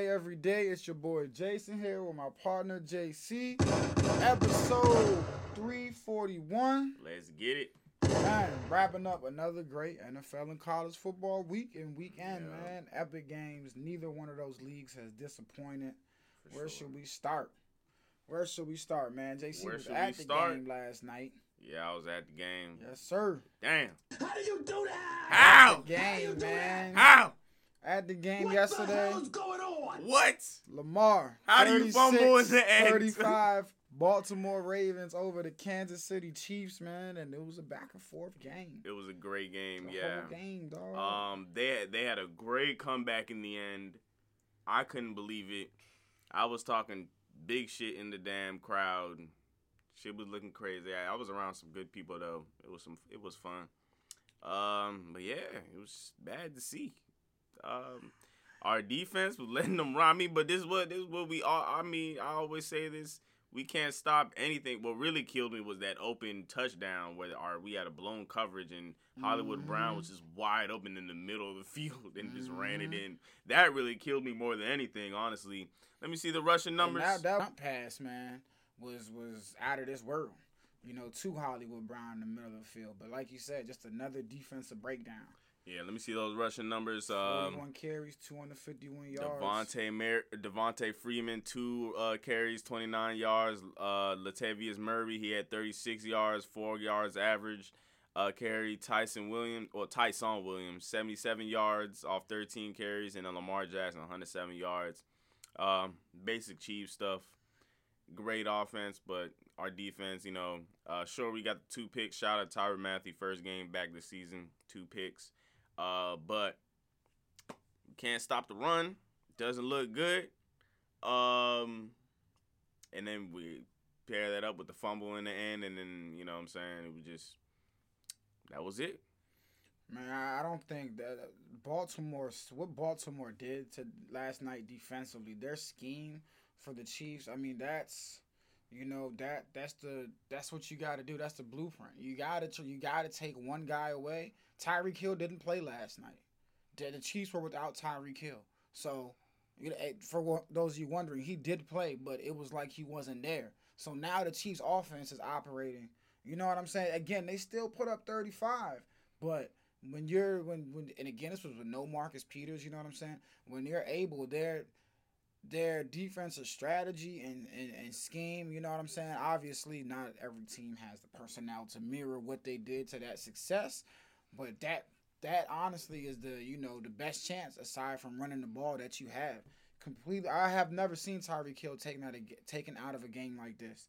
J and J every day. It's your boy Jason here with my partner JC. Episode 341. Let's get it. Man, wrapping up another great NFL and college football week and weekend, Yeah. man. Epic games. Neither one of those leagues has disappointed. For Where sure. should we start? Where should we start, man? JC Where was should we at the start? game last night. Yeah, I was at the game. Yes, sir. Damn. How do you do that? How? Game, man. How? At the game What yesterday. the hell's going on? What? Lamar. How do you fumble in the end? 35. Baltimore Ravens over the Kansas City Chiefs, man, and it was a back and forth game. It was a great game. The yeah. whole game, dog. Um, they had, they had a great comeback in the end. I couldn't believe it. I was talking big shit in the damn crowd. Shit was looking crazy. I, I was around some good people though. It was some. It was fun. Um, but yeah, it was bad to see. Um, our defense was letting them run me, but this is what this is what we all. I mean, I always say this. We can't stop anything. What really killed me was that open touchdown where our we had a blown coverage and Hollywood Brown was just wide open in the middle of the field and just ran it in. That really killed me more than anything, honestly. Let me see the rushing And numbers. that, that pass, man, was was out of this world. You know, to Hollywood Brown in the middle of the field. But like you said, just another defensive breakdown. Yeah, let me see those rushing numbers. Um, 41 carries, 251 yards. Devontae Mer- Devonta Freeman two uh, carries, twenty nine yards. Uh, Latavius Murray he had thirty six yards, four yards average. Uh, carry Tyson Williams or Tyson Williams seventy seven yards off thirteen carries, and then Lamar Jackson one hundred seven yards. Um, basic Chiefs stuff. Great offense, but our defense, you know, uh, sure we got the two picks. Shout out Tyrann Mathieu, first game back this season, two picks. Uh, but can't stop the run. Doesn't look good. Um, and then we pair that up with the fumble in the end, and then you know what I'm saying it was just that was it. Man, I don't think that uh, Baltimore, what Baltimore did to last night defensively, their scheme for the Chiefs. I mean, that's you know that that's the that's what you got to do. That's the blueprint. You got to you got to take one guy away. Tyreek Hill didn't play last night. The, Chiefs were without Tyreek Hill, so you know, eh, for those of you wondering, he did play, but it was like he wasn't there. So now the Chiefs' offense is operating. You know what I'm saying? Again, they still put up 35, but when you're when when and again this was with no Marcus Peters, you know what I'm saying? When you're able, their their defensive strategy and, and, and scheme, you know what I'm saying? Obviously not every team has the personnel to mirror what they did to that success, but that that honestly is the you know the best chance aside from running the ball that you have. Completely I have never seen Tyreek Hill taken out of taken out of a game like this.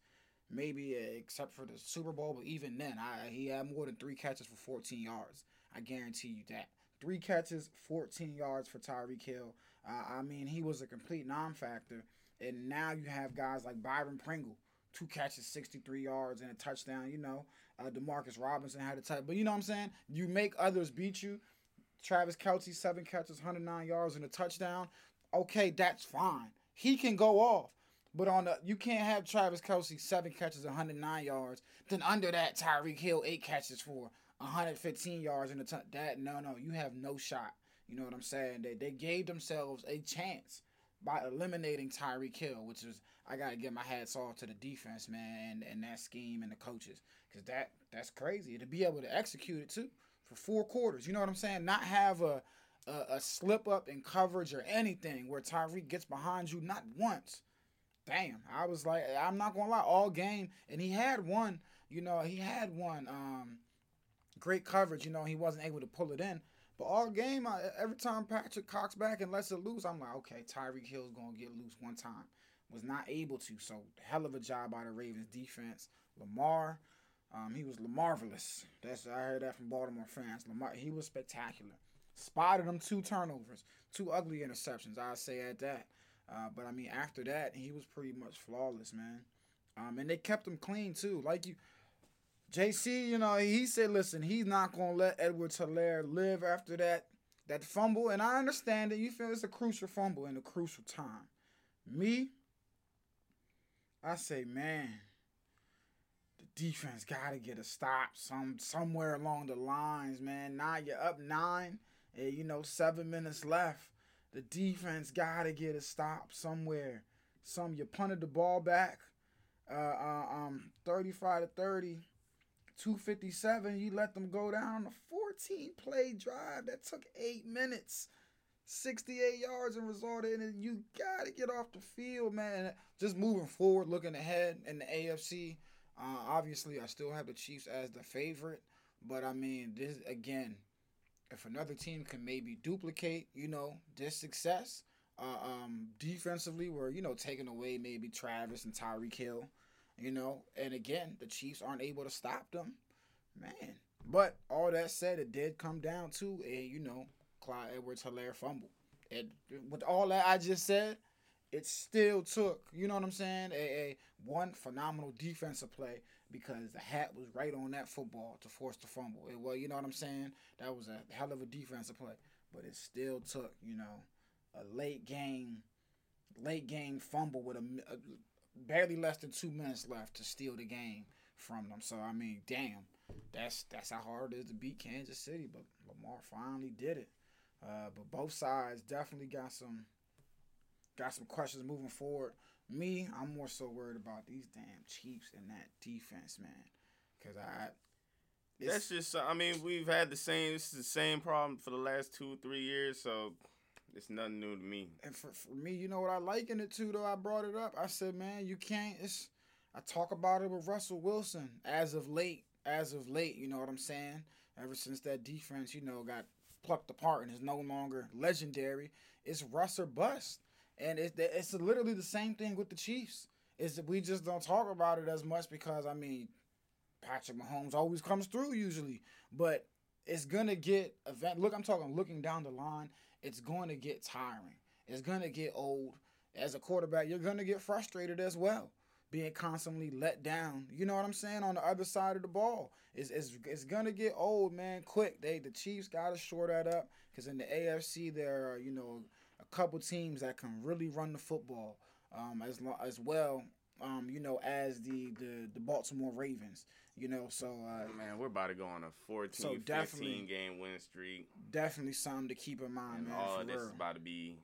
Maybe uh, except for the Super Bowl, but even then, I, he had more than three catches for 14 yards. I guarantee you that. Three catches, 14 yards for Tyreek Hill. Uh, I mean, he was a complete non-factor. And now you have guys like Byron Pringle, two catches, 63 yards and a touchdown. You know, uh, Demarcus Robinson had a touch, but you know what I'm saying. You make others beat you. Travis Kelce, seven catches, 109 yards and a touchdown. Okay, that's fine. He can go off. But on the you can't have Travis Kelce seven catches, 109 yards. Then under that, Tyreek Hill eight catches for 115 yards in the t- that no no you have no shot. You know what I'm saying? They they gave themselves a chance by eliminating Tyreek Hill, which is I gotta give my hats off to the defense man and, and that scheme and the coaches because that that's crazy to be able to execute it too for four quarters. You know what I'm saying? Not have a a, a slip up in coverage or anything where Tyreek gets behind you not once damn, I was like, I'm not gonna lie, all game, and he had one, you know, he had one um great coverage, you know, he wasn't able to pull it in. But all game, I, every time Patrick Cox back and lets it loose, I'm like, okay, Tyreek Hill's gonna get loose one time. Was not able to, so hell of a job by the Ravens defense. Lamar, um, he was Lamarvelous. That's I heard that from Baltimore fans. Lamar, he was spectacular. Spotted him two turnovers, two ugly interceptions. I say at that. Uh, but I mean, after that, he was pretty much flawless, man. Um, and they kept him clean too. Like you, JC, you know, he said, listen, he's not gonna let Edward Helaire live after that that fumble. And I understand that you feel it's a crucial fumble in a crucial time. Me, I say, man, the defense gotta get a stop some somewhere along the lines, man. Now you're up nine, and you know seven minutes left. The defense gotta get a stop somewhere. Some you punted the ball back, uh, uh um, thirty-five to thirty. 257, you let them go down a 14 play drive that took eight minutes, 68 yards, and resulted in it. You got to get off the field, man. Just moving forward, looking ahead in the AFC. Uh, obviously, I still have the Chiefs as the favorite, but I mean, this again, if another team can maybe duplicate, you know, this success uh, um, defensively, where you know taking away maybe Travis and Tyreek Hill you know. And again, the Chiefs aren't able to stop them, man. But all that said, it did come down to a you know Clyde Edwards-Helaire fumble. And with all that I just said, it still took you know what I'm saying a, a one phenomenal defensive play because the hat was right on that football to force the fumble. It was you know what I'm saying that was a hell of a defensive play, but it still took you know a late game late game fumble with a, a barely less than two minutes left to steal the game from them. So I mean, damn, that's that's how hard it is to beat Kansas City. But Lamar finally did it. Uh, but both sides definitely got some got some questions moving forward. Me, I'm more so worried about these damn Chiefs and that defense, man. Cause I that's just I mean we've had the same this is the same problem for the last two three years. So it's nothing new to me. And for, for me, you know what I liken it to though? I brought it up. I said, man, you can't. It's I talk about it with Russell Wilson as of late. As of late, you know what I'm saying? Ever since that defense, you know, got plucked apart and is no longer legendary, it's Russ or bust. And it, it's literally the same thing with the Chiefs. Is that we just don't talk about it as much because I mean, Patrick Mahomes always comes through usually, but it's gonna get event. Look, I'm talking looking down the line it's going to get tiring. It's going to get old. As a quarterback, you're going to get frustrated as well, being constantly let down. You know what I'm saying? On the other side of the ball, it's it's, it's going to get old, man. Quick, they the Chiefs got to shore that up because in the AFC there are you know a couple teams that can really run the football um, as as well. Um, you know, as the, the the Baltimore Ravens. You know, so uh, man, we're about to go on a 14, so 15 game win streak. Definitely something to keep in mind, and man. All this real. is about to be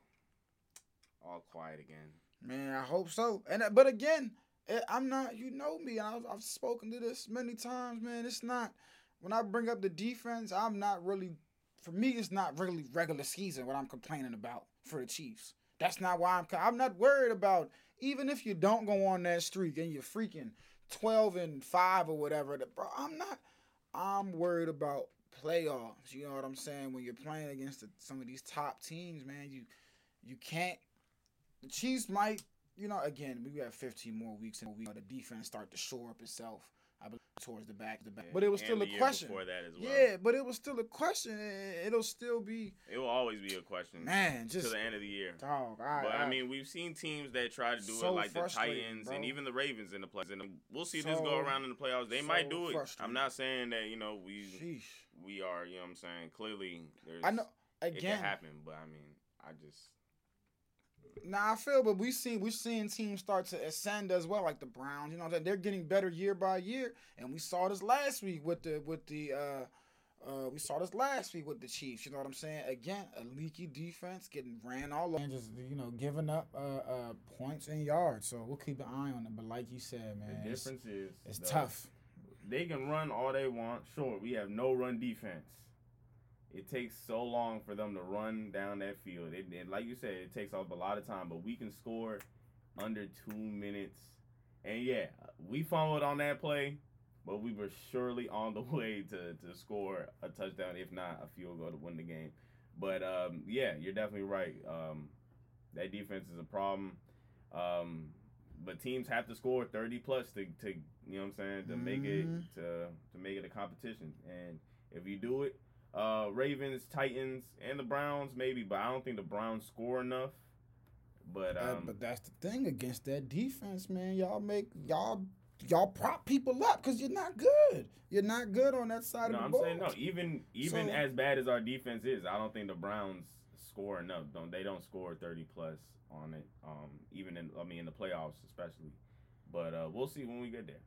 all quiet again. Man, I hope so. And uh, but again, Eh, I'm not. You know me. I've I've spoken to this many times, man. It's not when I bring up the defense. I'm not really. For me, it's not really regular season what I'm complaining about for the Chiefs. That's not why I'm. I'm not worried about even if you don't go on that streak and you're freaking 12 and 5 or whatever, bro, I'm not I'm worried about playoffs. You know what I'm saying? When you're playing against the, some of these top teams, man, you you can't the Chiefs might, you know, again, we have 15 more weeks and we the defense start to shore up itself. I believe towards the back, the back. But it was still a question. Before that as well. Yeah, but it was still a question. It'll still be. It will always be a question. Man, just to the end of the year. Dog, I, but I, I, mean, we've seen teams that try to do so it, like the Titans bro. and even the Ravens in the playoffs. And we'll see so, this go around in the playoffs. They so might do it. I'm not saying that you know we Sheesh. we are. You know what I'm saying? Clearly, there's. I know. Again, it can happen, but I mean, I just. Nah, I feel, but we seen we've seen teams start to ascend as well, like the Browns. You know, that they're getting better year by year, and we saw this last week with the with the. uh uh, we saw this last week with the Chiefs. You know what I'm saying? Again, a leaky defense getting ran all over, and just you know giving up uh, uh, points and yards. So we'll keep an eye on it. But like you said, man, the difference it's, is it's tough. They can run all they want. Sure, we have no run defense. It takes so long for them to run down that field. It, it, like you said, it takes up a lot of time, but we can score under two minutes. And yeah, we fumbled on that play, but we were surely on the way to, to score a touchdown, if not a field goal to win the game. But um, yeah, you're definitely right. Um, that defense is a problem. Um, but teams have to score 30 plus to, to you know what I'm saying, to make it to to make it a competition. And if you do it, uh, Ravens, Titans, and the Browns maybe, but I don't think the Browns score enough. But Uh, um, but that's the thing against that defense, man. Y'all make y'all y'all prop people up because you're not good. You're not good on that side no, of the ball. I'm ball. saying no. Even even So- as bad as our defense is, I don't think the Browns score enough. Don't they? Don't score 30 plus on it. Um, even in I mean in the playoffs especially. But uh, we'll see when we get there.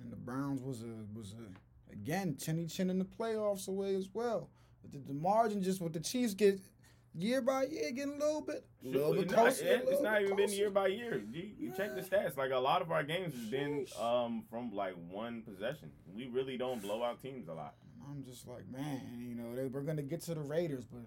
And the Browns was a was a again chinny chin in the playoffs away as well. But the, the margin just with the Chiefs get year by year getting a little bit a little bit It's not- closer. it's not even been year by year. You, you check the stats. Like a lot of our games has been um from like one possession. We really don't blow out teams a lot. I'm just like, man, you know, they, we're gonna get to the Raiders, but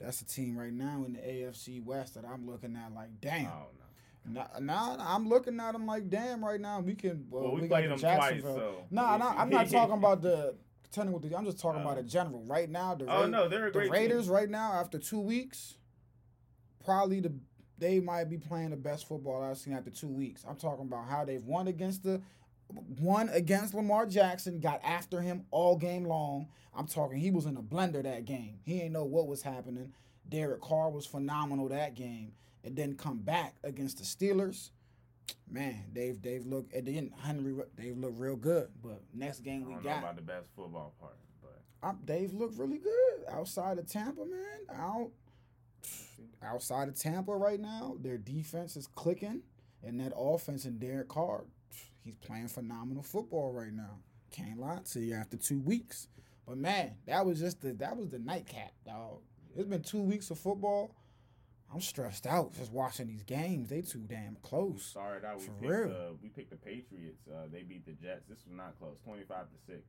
that's a team right now in the AFC West that I'm looking at like, damn. Oh no. Nah, nah, I'm looking at them like, damn, right now we can. Well, Well, we, got played the them twice, so Nah, nah. I'm not talking about the contending with the. I'm just talking about Oh. a general. Right now, the Oh Ra- no, they're a the Raiders team. right now after two weeks, probably the they might be playing the best football I've seen after two weeks. I'm talking about how they've won against the won against Lamar Jackson, got after him all game long. I'm talking he was in a blender that game. He ain't know what was happening. Derek Carr was phenomenal that game. And then come back against the Steelers. Man, they've they've looked and then Henry they've looked real good. But next game we got about the best football part, but um, they've looked really good outside of Tampa, man. Out outside of Tampa right now, their defense is clicking, and that offense and Derek Carr, he's playing phenomenal football right now. Can't lie to you after two weeks, but man, that was just the that was the nightcap, dog. It's been two weeks of football. I'm stressed out just watching these games. They too damn close. Sorry out we For picked real. uh, we picked the Patriots. Uh, they beat the Jets. This was not close, twenty five to six.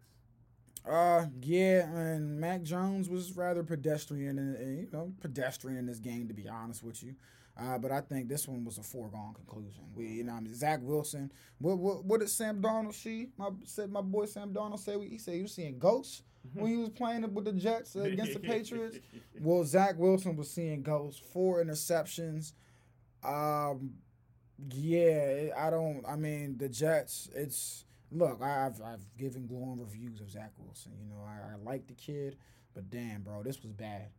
Uh, yeah, and Mac Jones was rather pedestrian, and you know, pedestrian in this game, to be honest with you. Uh, but I think this one was a foregone conclusion. We, you know, I mean, Zach Wilson. What, what, what did Sam Darnold? see? My said my boy Sam Darnold said he said was seeing ghosts when he was playing with the Jets against the Patriots. Well, Zach Wilson was seeing ghosts, four interceptions. Um, yeah, I don't. I mean, the Jets. It's look. I've I've given glowing reviews of Zach Wilson. You know, I, I like the kid, but damn, bro, this was bad.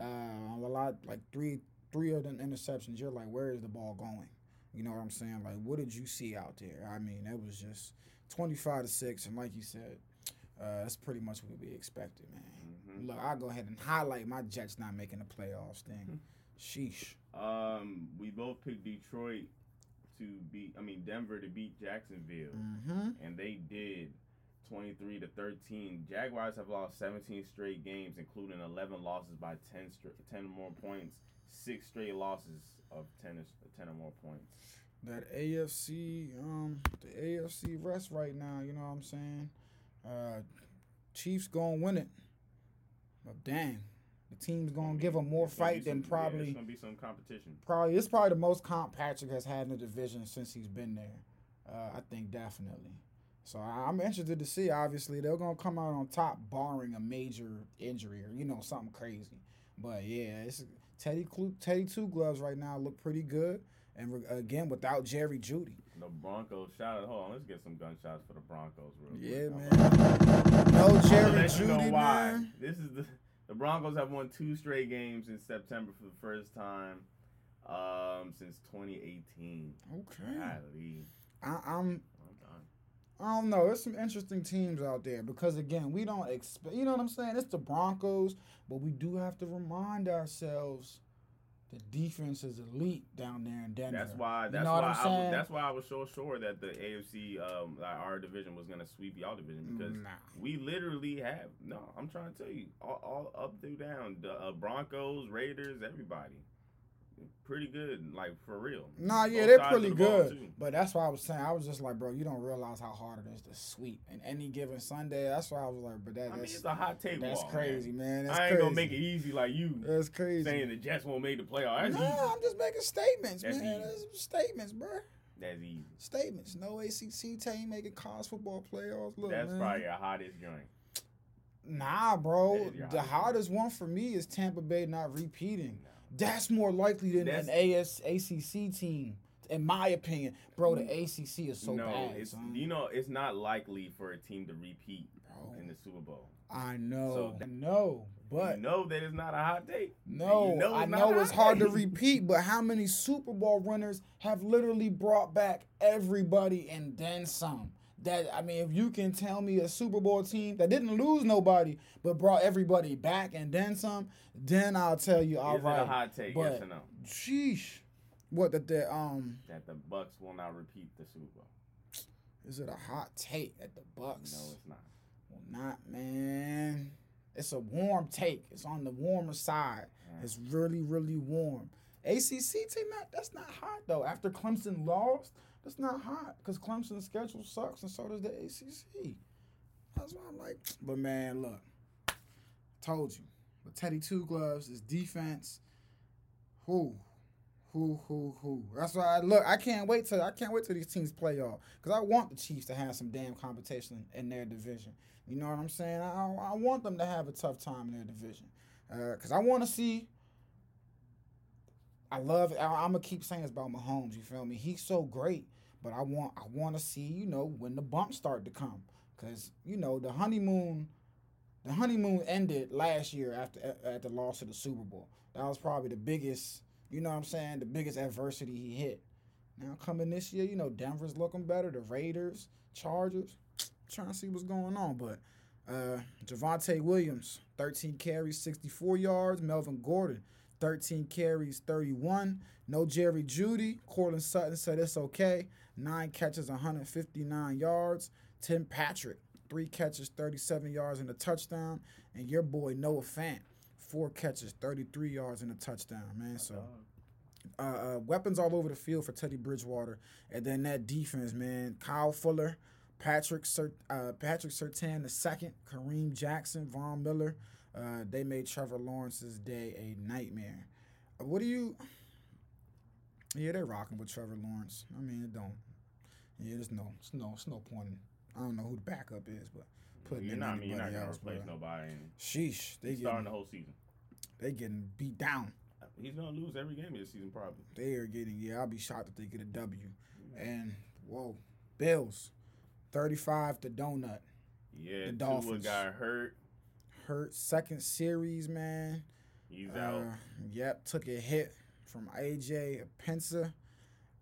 Uh, a lot like three three of them interceptions. You're like, where is the ball going? You know what I'm saying? Like, what did you see out there? I mean, it was just 25 to six, and like you said, uh, that's pretty much what we expected, man. Mhm. Look, I'll go ahead and highlight my Jets not making the playoffs thing. Sheesh. Um, we both picked Detroit to beat. I mean Denver to beat Jacksonville, Mm-hmm. and they did. 23 to 13. Jaguars have lost 17 straight games, including 11 losses by 10 straight, 10 or more points. Six straight losses of 10 or, 10 or more points. That AFC, um, the AFC rest right now. You know what I'm saying? Uh, Chiefs gonna win it, but dang, the team's gonna give them more It's gonna be fight than some- yeah, probably. it's gonna be some competition. probably it's probably the most comp Patrick has had in the division since he's been there. Uh, I think definitely. So I'm interested to see. Obviously, they're gonna come out on top, barring a major injury or you know something crazy. But yeah, it's Teddy Clu- Teddy Two Gloves right now look pretty good, and re- again without Jerry Jeudy. The Broncos. Shout out. Hold on. Let's get some gunshots for the Broncos. Real Yeah, quick. man. No Jerry know Judy, why. man. This is the the Broncos have won two straight games in September for the first time um, since 2018. Okay, Golly. I, I'm. I don't know. There's some interesting teams out there because again, we don't expect. You know what I'm saying? It's the Broncos, but we do have to remind ourselves the defense is elite down there in Denver. That's why. You That's know why. I was, that's why I was so sure that the AFC, um, like our division was gonna sweep y'all division because Nah. we literally have. No, I'm trying to tell you, all, all up through down, the uh, Broncos, Raiders, everybody, pretty good. Like for real. Nah, yeah, Both they're pretty the good. But that's why I was saying. I was just like, bro, you don't realize how hard it is to sweep in any given Sunday. That's why I was like, but that, I mean, that's it's a hot take. that's wall, crazy, man. That's I ain't crazy. gonna make it easy like you That's crazy. saying the Jets won't make the playoffs. That's no, easy. I'm just making statements, That's man. easy. That's statements, bro. That's easy. Statements. No ACC team making college football playoffs. Look, That's man. probably your hottest joint. Nah, bro. That is your The hottest hottest one for me is Tampa Bay not repeating. That's more likely than That's- an AS, ACC team In my opinion, bro, the ACC is so no, bad. it's son. you know it's not likely for a team to repeat Bro. in the Super Bowl. I know, So- I know, but you know that it's not a hot take. No, You know I know it's hard to repeat, but how many Super Bowl runners have literally brought back everybody and then some? That I mean, if you can tell me a Super Bowl team that didn't lose nobody but brought everybody back and then some, then I'll tell you, all Is right. a hot take? but yes or no? sheesh, what that the um That the Bucks will not repeat the Super Bowl. is it a hot take at the Bucks? No, it's not. Well, not man. It's a warm take. It's on the warmer side. It's really, really warm. ACC team, that that's not hot though. After Clemson lost, that's not hot because Clemson's schedule sucks, and so does the ACC. That's why I'm like, but man, look, told you, but Teddy Two Gloves is defense. Who, who, who, who? That's why I look. I can't wait till I can't wait till these teams play y'all because I want the Chiefs to have some damn competition in their division. You know what I'm saying? I, I want them to have a tough time in their division uh, because I want to see. I love. I, I'm gonna keep saying this about Mahomes. You feel me? He's so great, but I want. I want to see. You know when the bumps start to come, because you know the honeymoon. The honeymoon ended last year after at, at the loss of the Super Bowl. That was probably the biggest. You know what I'm saying? The biggest adversity he hit. Now coming this year, you know Denver's looking better. The Raiders, Chargers. Trying to see what's going on, but uh, Javonte Williams, 13 carries, 64 yards. Melvin Gordon, 13 carries, 31. No Jerry Jeudy. Courtland Sutton said it's okay. Nine catches, 159 yards. Tim Patrick, three catches, 37 yards and a touchdown. And your boy Noah Fant, four catches, 33 yards and a touchdown, man. So uh, uh, weapons all over the field for Teddy Bridgewater. And then that defense, man. Kyle Fuller, Patrick Sir, uh, Patrick Surtain the second, Kareem Jackson, Von Miller. Uh, they made Trevor Lawrence's day a nightmare. What do you? Yeah, they're rocking with Trevor Lawrence. I mean, it don't. Yeah, there's no, it's no, it's no point. In, I don't know who the backup is, but putting You're in not. Mean, you're not anybody gonna else. replace bro. nobody. Sheesh, they he's starting getting, the whole season. they getting beat down. He's gonna lose every game of this season, probably. They are getting. Yeah, I'll be shocked if they get a W. And whoa, Bills, thirty-five to donut. Yeah, The Tua Dolphins. got hurt. Hurt second series, man. He's Uh, out. yep, took a hit from AJ Epenesa.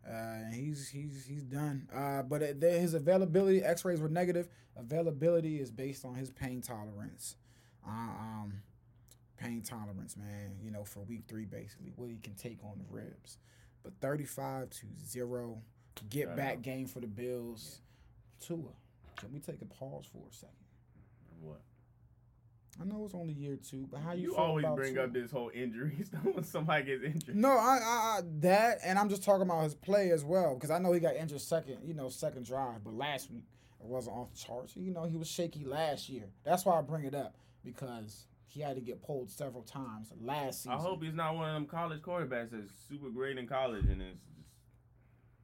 Uh, he's he's he's done. Uh, but it, there- his availability, X-rays were negative. Availability is based on his pain tolerance. Uh, um, pain tolerance, man. You know, for week three, basically, what he can take on the ribs. But thirty-five to zero, get back game for the Bills. Tua, can we take a pause for a second? What? I know it's only year two, but how you, You, always bring Tua? up this whole injury stuff when somebody gets injured. No, I, I, I that, and I'm just talking about his play as well because I know he got injured second, you know, second drive, but last week it wasn't off the charts. You know, he was shaky last year. That's why I bring it up because he had to get pulled several times last season. I hope he's not one of them college quarterbacks that's super great in college and is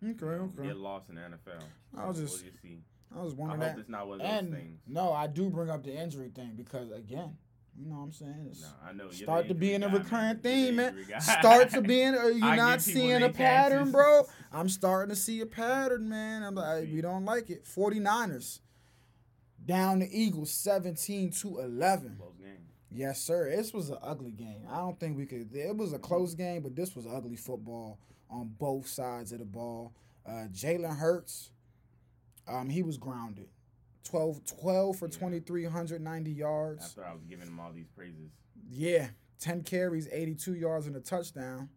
just Okay, okay. get lost in the NFL. I was So just- we'll see. I was I wondering hope that. it's not one of those And things. no, I do bring up the injury thing because again, you know what I'm saying. It's No, I know. you're start to being a recurrent theme, man. Start to being. Are you I not seeing a pattern, chances. bro? I'm starting to see a pattern, man. I'm like, we don't like it. 49ers down the Eagles 17 to 11. Yes, sir. This was an ugly game. I don't think we could. It was a close game, but this was ugly football on both sides of the ball. Uh, Jalen Hurts, um, he was grounded. 12, 12 for Yeah. 2,390 yards. After I was giving him all these praises. Yeah, 10 carries, 82 yards, and a touchdown.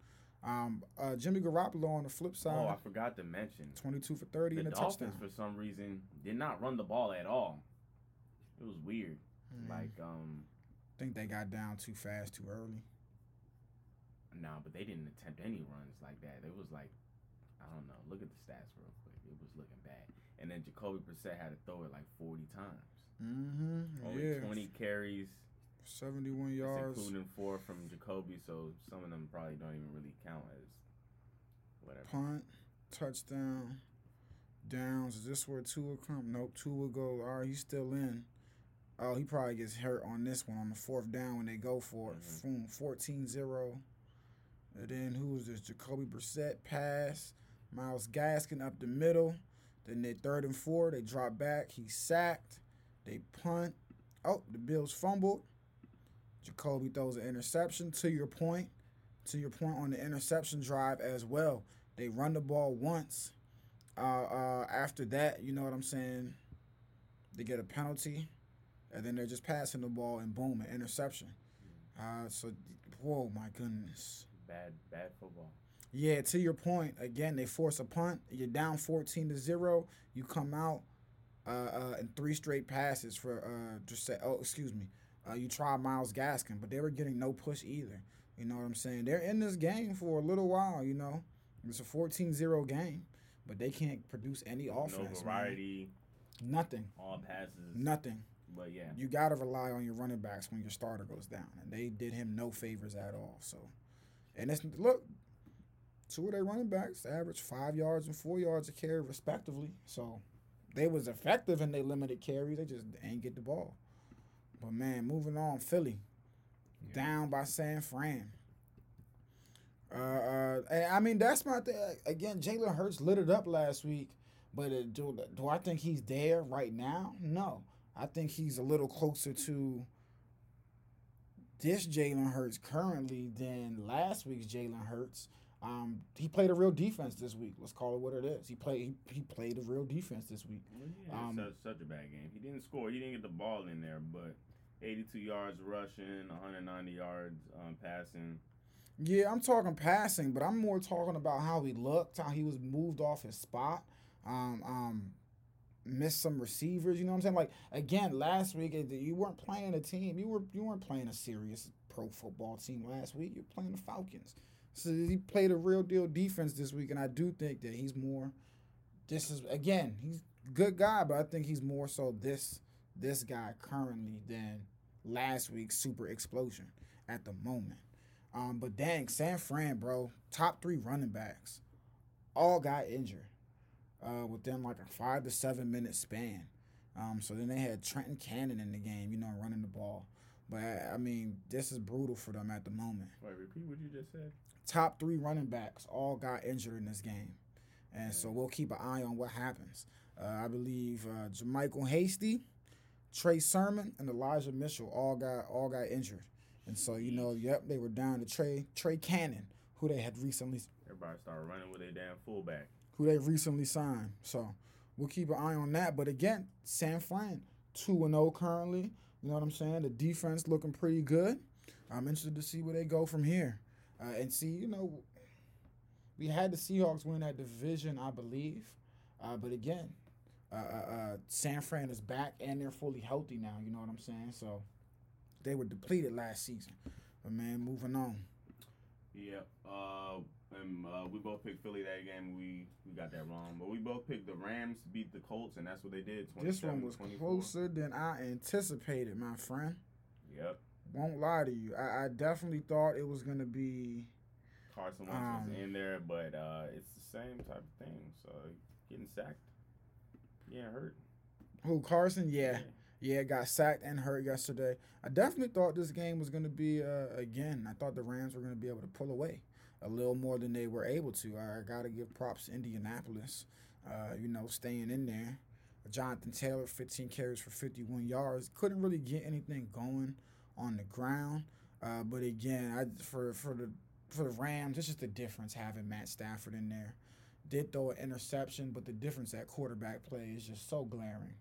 Um, uh, Jimmy Garoppolo on the flip side, Oh, I forgot to mention. 22 for 30 The and a Dolphins, touchdown. for some reason, did not run the ball at all. It was weird. Mm. Like, um, think they got down too fast, too early. nah, but they didn't attempt any runs like that. It was like, I don't know. Look at the stats real quick. It was looking bad. And then Jacoby Brissett had to throw it like 40 times. Mm-hmm. Only Yeah, 20 carries, 71 yards. including four from Jacoby. So some of them probably don't even really count as whatever. Punt, touchdown, downs. Is this where two will come? Nope, two will go. All right, he's still in. Oh, he probably gets hurt on this one on the fourth down when they go for it. Mhm. Boom, 14-0. And then who was this? Jacoby Brissett pass. Myles Gaskin up the middle. Then they third and four. They drop back. He's sacked. They punt. Oh, the Bills fumbled. Jacoby throws an interception. To your point, to your point on the interception drive as well. They run the ball once. Uh, uh, after that, you know what I'm saying? They get a penalty, and then they're just passing the ball, and boom, an interception. Uh, so, whoa, my goodness. Bad, bad football. Yeah, to your point, again, they force a punt. You're down 14 to 0. You come out uh, uh, in three straight passes for, uh, just say, oh, excuse me. Uh, you try Myles Gaskin, but they were getting no push either. You know what I'm saying? They're in this game for a little while, you know. It's a 14 0 game, but they can't produce any offense. no man. variety, Nothing. all passes. Nothing. But yeah, You got to rely on your running backs when your starter goes down. And they did him no favors at all. So, and it's, look, two of their running backs averaged five yards and four yards a carry, respectively. So, they was effective in their limited carries. They just ain't get the ball. But, man, moving on, Philly down by San Fran. Uh, uh, I mean that's my thing. Again, Jalen Hurts lit it up last week, but uh, do do I think he's there right now? No, I think he's a little closer to this Jalen Hurts currently than last week's Jalen Hurts. Um, he played a real defense this week. Let's call it what it is. He played he, he played a real defense this week. Well, yeah, Um, such, such a bad game. He didn't score. He didn't get the ball in there, but 82 yards rushing, 190 yards um, passing. Yeah, I'm talking passing, but I'm more talking about how he looked, how he was moved off his spot, um, um, missed some receivers. You know what I'm saying? Like again, last week you weren't playing a team. You were you weren't playing a serious pro football team last week. You're playing the Falcons. So he played a real deal defense this week, and I do think that he's more. This is again, he's good guy, but I think he's more so this this guy currently than last week's super explosion at the moment. Um, but dang, San Fran, bro, top three running backs, all got injured uh, within like a five to seven minute span. Um, so then they had Trenton Cannon in the game, you know, running the ball. But I mean, this is brutal for them at the moment. Wait, repeat what you just said. Top three running backs all got injured in this game, and so we'll keep an eye on what happens. Uh, I believe uh, JaMycal Hasty, Trey Sermon, and Elijah Mitchell all got all got injured, and so you know, yep, they were down to Trey Trey Cannon, who they had recently Everybody started running with a damn fullback. who they recently signed. So we'll keep an eye on that. But again, San Fran two and zero currently. You know what I'm saying? The defense looking pretty good. I'm interested to see where they go from here, uh, and see. You know, we had the Seahawks win that division, I believe, uh, but again, uh, uh, uh, San Fran is back and they're fully healthy now. You know what I'm saying? So they were depleted last season. But man, moving on. Yep. Uh, and uh, we both picked Philly that game. We we got that wrong, but we both picked the Rams to beat the Colts, and that's what they did. This one was 27-24. closer than I anticipated, my friend. Yep. Won't lie to you. I, I definitely thought it was gonna be. Carson Wentz Um, was in there, but uh, it's the same type of thing. So getting sacked, yeah, hurt. Who Carson? Yeah, yeah, got sacked and hurt yesterday. I definitely thought this game was gonna be uh, again. I thought the Rams were gonna be able to pull away a little more than they were able to. I gotta give props to Indianapolis. Uh, you know, staying in there. Jonathan Taylor, 15 carries for 51 yards. Couldn't really get anything going on the ground. Uh, but again, I for for the for the Rams, it's just the difference having Matt Stafford in there. Did throw an interception, but the difference at quarterback play is just so glaring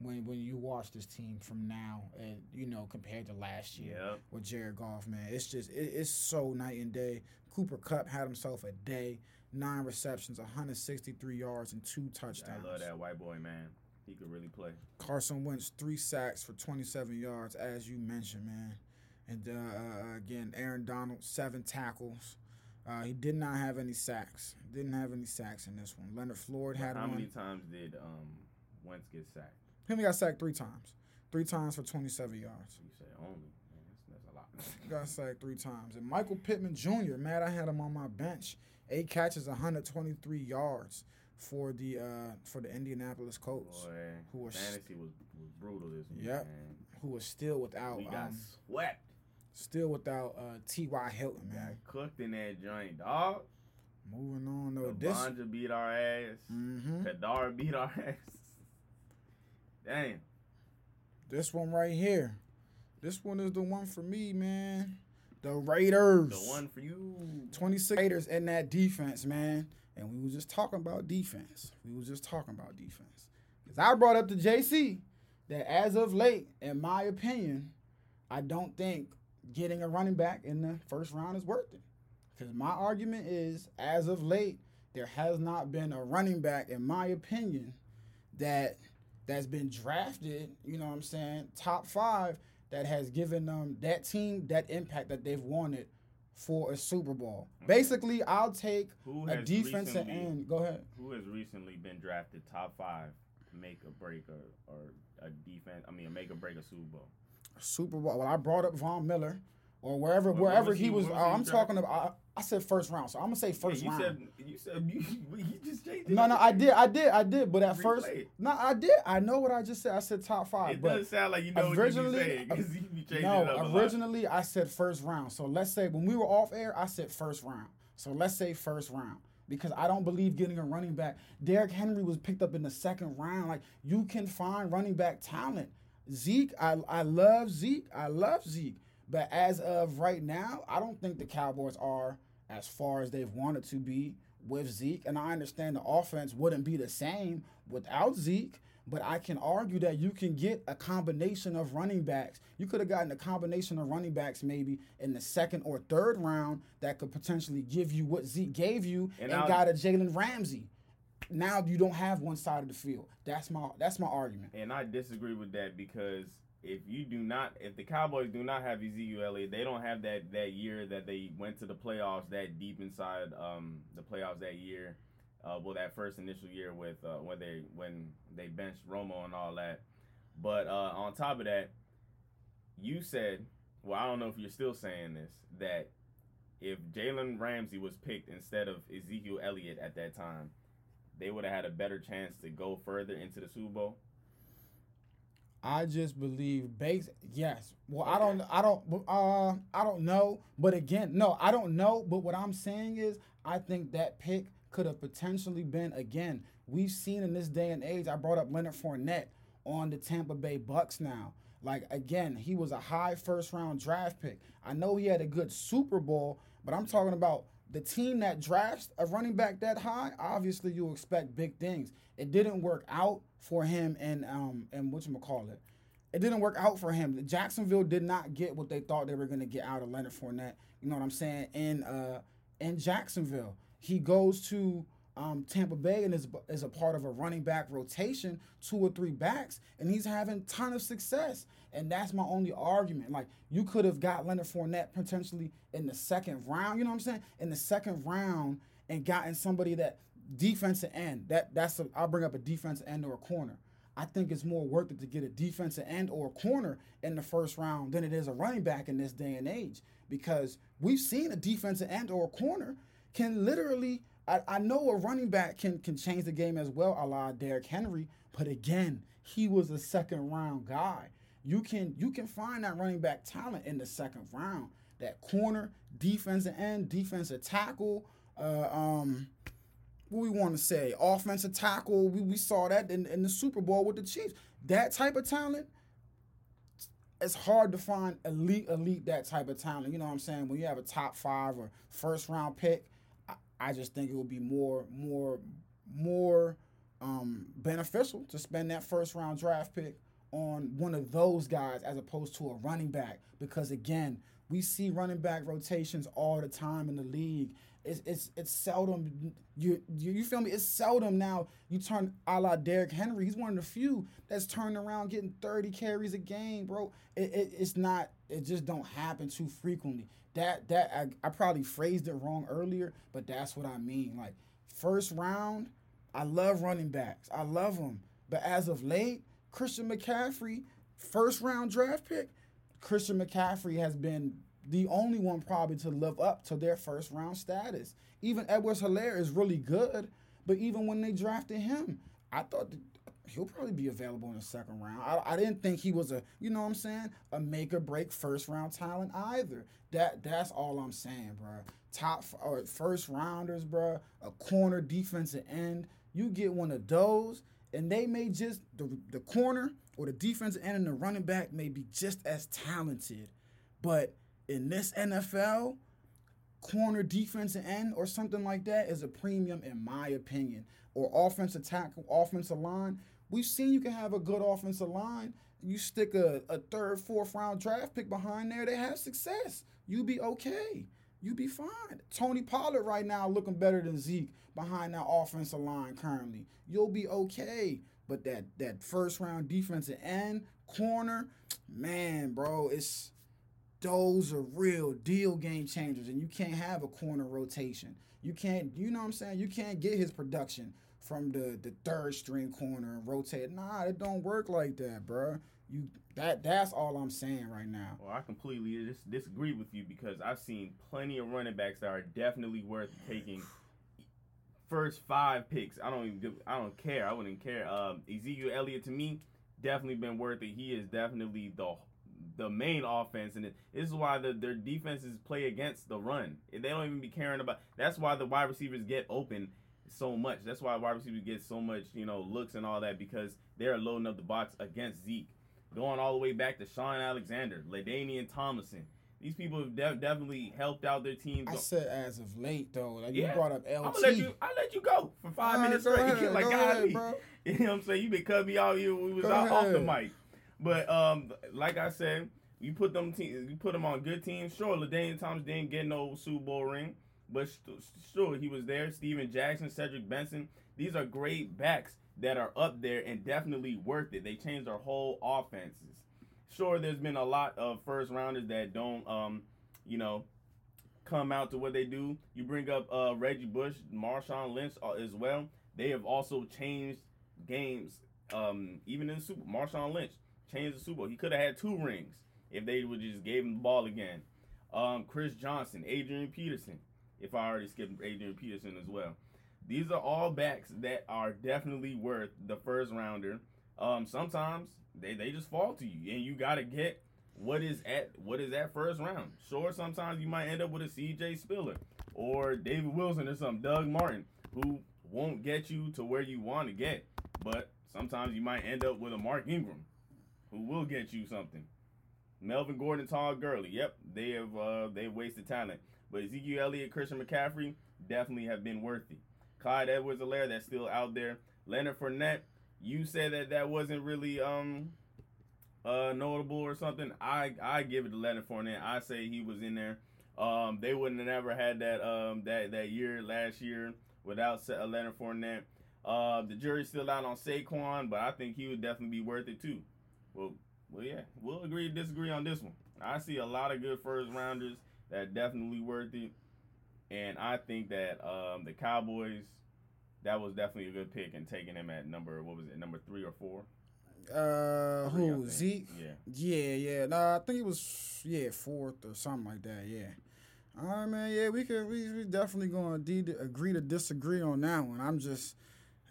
when when you watch this team from now and you know compared to last year Yep. with Jared Goff, man. It's just it, it's so night and day. Cooper Kupp had himself a day, nine receptions, 163 yards, and two touchdowns. I love that white boy, man. He could really play. Carson Wentz three sacks for 27 yards, as you mentioned, man. And uh, uh, again, Aaron Donald seven tackles. Uh, he did not have any sacks. Didn't have any sacks in this one. Leonard Floyd had How one. many times did um Wentz get sacked? He only got sacked three times. Three times for 27 yards. You say only. Man, that's, that's a lot. Got sacked three times. And Michael Pittman Jr., man, I had him on my bench. Eight catches, 123 yards for the uh, for the Indianapolis Colts, Boy, who was- fantasy was, was brutal this week. Yep. man. who was still without We got um, swept. still without uh, T.Y. Hilton, Got man. cooked in that joint, dog. Moving on though. This. Bonja beat our ass. hmm Kadar beat our ass. Damn. This one right here. This one is the one for me, man. The Raiders. The one for you. 26 Raiders in that defense, man. And we was just talking about defense. We was just talking about defense. Because I brought up to JC that as of late, in my opinion, I don't think getting a running back in the first round is worth it. Because my argument is, as of late, there has not been a running back, in my opinion, that that's been drafted, you know what I'm saying, top five, that has given them that team that impact that they've wanted for a Super Bowl. Mm-hmm. Basically, I'll take a defensive end. Go ahead. Who has recently been drafted top five, make a break or, or a defense? I mean, make or break a Super Bowl. Super Bowl. Well, I brought up Von Miller or wherever Where- where wherever he he- was. uh, I'm talking about. I, I said first round, so I'm gonna say first yeah, you round. said you said you, you just changed it. no, no, I did, I did, I did. But at Replay first, no, I did. I know what I just said. I said top five. It but doesn't sound like you know what you originally- be saying because you changing no, it up a lot. originally I said first round. So let's say when we were off air, I said first round. So let's say first round because I don't believe getting a running back. Derrick Henry was picked up in the second round. Like you can find running back talent. Zeke, I I love Zeke. I love Zeke. But as of right now, I don't think the Cowboys are as far as they've wanted to be with Zeke. And I understand the offense wouldn't be the same without Zeke. But I can argue that you can get a combination of running backs. You could have gotten a combination of running backs maybe in the second or third round that could potentially give you what Zeke gave you and, And got a Jalen Ramsey. Now you don't have one side of the field. That's my that's my argument. And I disagree with that because if you do not, if the Cowboys do not have Ezekiel Elliott, they don't have that that year that they went to the playoffs that deep inside um, the playoffs that year. Uh, well, that first initial year with uh, when they when they benched Romo and all that. But uh, on top of that, you said, well, I don't know if you're still saying this that if Jalen Ramsey was picked instead of Ezekiel Elliott at that time, they would have had a better chance to go further into the Super Bowl. I just believe base yes. Well, I don't I don't uh I don't know, but again, no, I don't know, but what I'm saying is I think that pick could have potentially been again. We've seen in this day and age, I brought up Leonard Fournette on the Tampa Bay Bucks now. Like again, he was a high first round draft pick. I know he had a good Super Bowl, but I'm talking about the team that drafts a running back that high, obviously you expect big things. It didn't work out for him and um and what you call it. It didn't work out for him. Jacksonville did not get what they thought they were gonna get out of Leonard Fournette. You know what I'm saying? In uh in Jacksonville, he goes to um, Tampa Bay and is, is a part of a running back rotation, two or three backs, and he's having ton of success. And that's my only argument. Like you could have got Leonard Fournette potentially in the second round. You know what I'm saying? In the second round and gotten somebody that defensive end. That that's a, I'll bring up a defensive end or a corner. I think it's more worth it to get a defensive end or a corner in the first round than it is a running back in this day and age because we've seen a defensive end or a corner can literally. I, I know a running back can can change the game as well, a la Derrick Henry, but again, he was a second round guy. You can you can find that running back talent in the second round. That corner, defensive end, defensive tackle, uh, um, what we want to say, offensive tackle. We, we saw that in, in the Super Bowl with the Chiefs. That type of talent, it's hard to find elite, elite that type of talent. You know what I'm saying? When you have a top five or first round pick, I, just think it would be more, more, more um, beneficial to spend that first round draft pick on one of those guys as opposed to a running back. Because again, we see running back rotations all the time in the league. It's it's it's seldom you you, you feel me? It's seldom now you turn a la Derrick Henry. He's one of the few that's turning around getting 30 carries a game, bro. It, it it's not it just don't happen too frequently. That that I, I probably phrased it wrong earlier, but that's what I mean. Like first round, I love running backs. I love them. But as of late, Christian McCaffrey, first round draft pick, Christian McCaffrey has been the only one probably to live up to their first round status. Even Edwards-Helaire is really good, but even when they drafted him, I thought he'll probably be available in the second round. I, I didn't think he was a, you know what I'm saying, a make or break first round talent either. That that's all I'm saying, bro. Top or first rounders, bro. A corner defensive end. You get one of those, and they may just the the corner or the defensive end and the running back may be just as talented, but in this NFL, corner defensive end or something like that is a premium in my opinion. Or offensive tackle, offensive line. We've seen you can have a good offensive line. You stick a, a third, fourth round draft pick behind there, they have success. You be okay. You be fine. Tony Pollard right now looking better than Zeke behind that offensive line currently. You'll be okay. But that that first round defensive end, corner, man, bro, it's those are real deal game changers, and you can't have a corner rotation. You can't, you know what I'm saying? You can't get his production from the the third string corner and rotate. Nah, it don't work like that, bro. You that that's all I'm saying right now. Well, I completely dis- disagree with you because I've seen plenty of running backs that are definitely worth taking. First five picks, I don't even give, I don't care. I wouldn't care. Um, Ezekiel Elliott to me definitely been worth it. He is definitely the the main offense, and it, this is why the, their defenses play against the run. They don't even be caring about. That's why the wide receivers get open so much. That's why wide receivers get so much, you know, looks and all that because they're loading up the box against Zeke. Going all the way back to Shaun Alexander, LaDainian Tomlinson. These people have de- definitely helped out their teams. I said as of late though, like Yeah. you brought up I'm LT. gonna let you. I let you go for five right, minutes straight. like go golly. ahead, bro. You know what I'm saying? You been cutting me out here. We was Go out off the mic. But um, like I said, you put them te- you put them on good teams. Sure, LaDainian Thomas didn't get no Super Bowl ring, but st- sure he was there. Steven Jackson, Cedric Benson. These are great backs that are up there and definitely worth it. They changed their whole offenses. Sure, there's been a lot of first rounders that don't um, you know, come out to what they do. You bring up uh, Reggie Bush, Marshawn Lynch uh, as well. They have also changed games, um, even in the Super. Marshawn Lynch changed the Super Bowl. He could have had two rings if they would just gave him the ball again. Um, Chris Johnson, Adrian Peterson. If I already skipped Adrian Peterson as well. These are all backs that are definitely worth the first rounder. Um, sometimes they, they just fall to you, and you gotta get what is at what is at first round. Sure, sometimes you might end up with a CJ Spiller or David Wilson or something, Doug Martin, who won't get you to where you want to get. But sometimes you might end up with a Mark Ingram, who will get you something. Melvin Gordon, Todd Gurley. Yep, they have uh, they wasted talent. But Ezekiel Elliott, Christian McCaffrey definitely have been worthy. Clyde Edwards-Helaire, that's still out there. Leonard Fournette, you said that that wasn't really um uh notable or something. I I give it to Leonard Fournette. I say he was in there. Um, they wouldn't have never had that um that that year last year without uh, Leonard Fournette. Uh, the jury's still out on Saquon, but I think he would definitely be worth it too. Well, well, yeah, we'll agree disagree on this one. I see a lot of good first rounders that definitely worth it, and I think that um the Cowboys. That was definitely a good pick and taking him at number what was it number three or four? Uh, Three, who. Zeke? Yeah. Yeah, yeah. Nah, I think it was yeah fourth or something like that. Yeah. All right, man. Yeah, we could. We, we definitely gonna de- agree to disagree on that one. I'm just,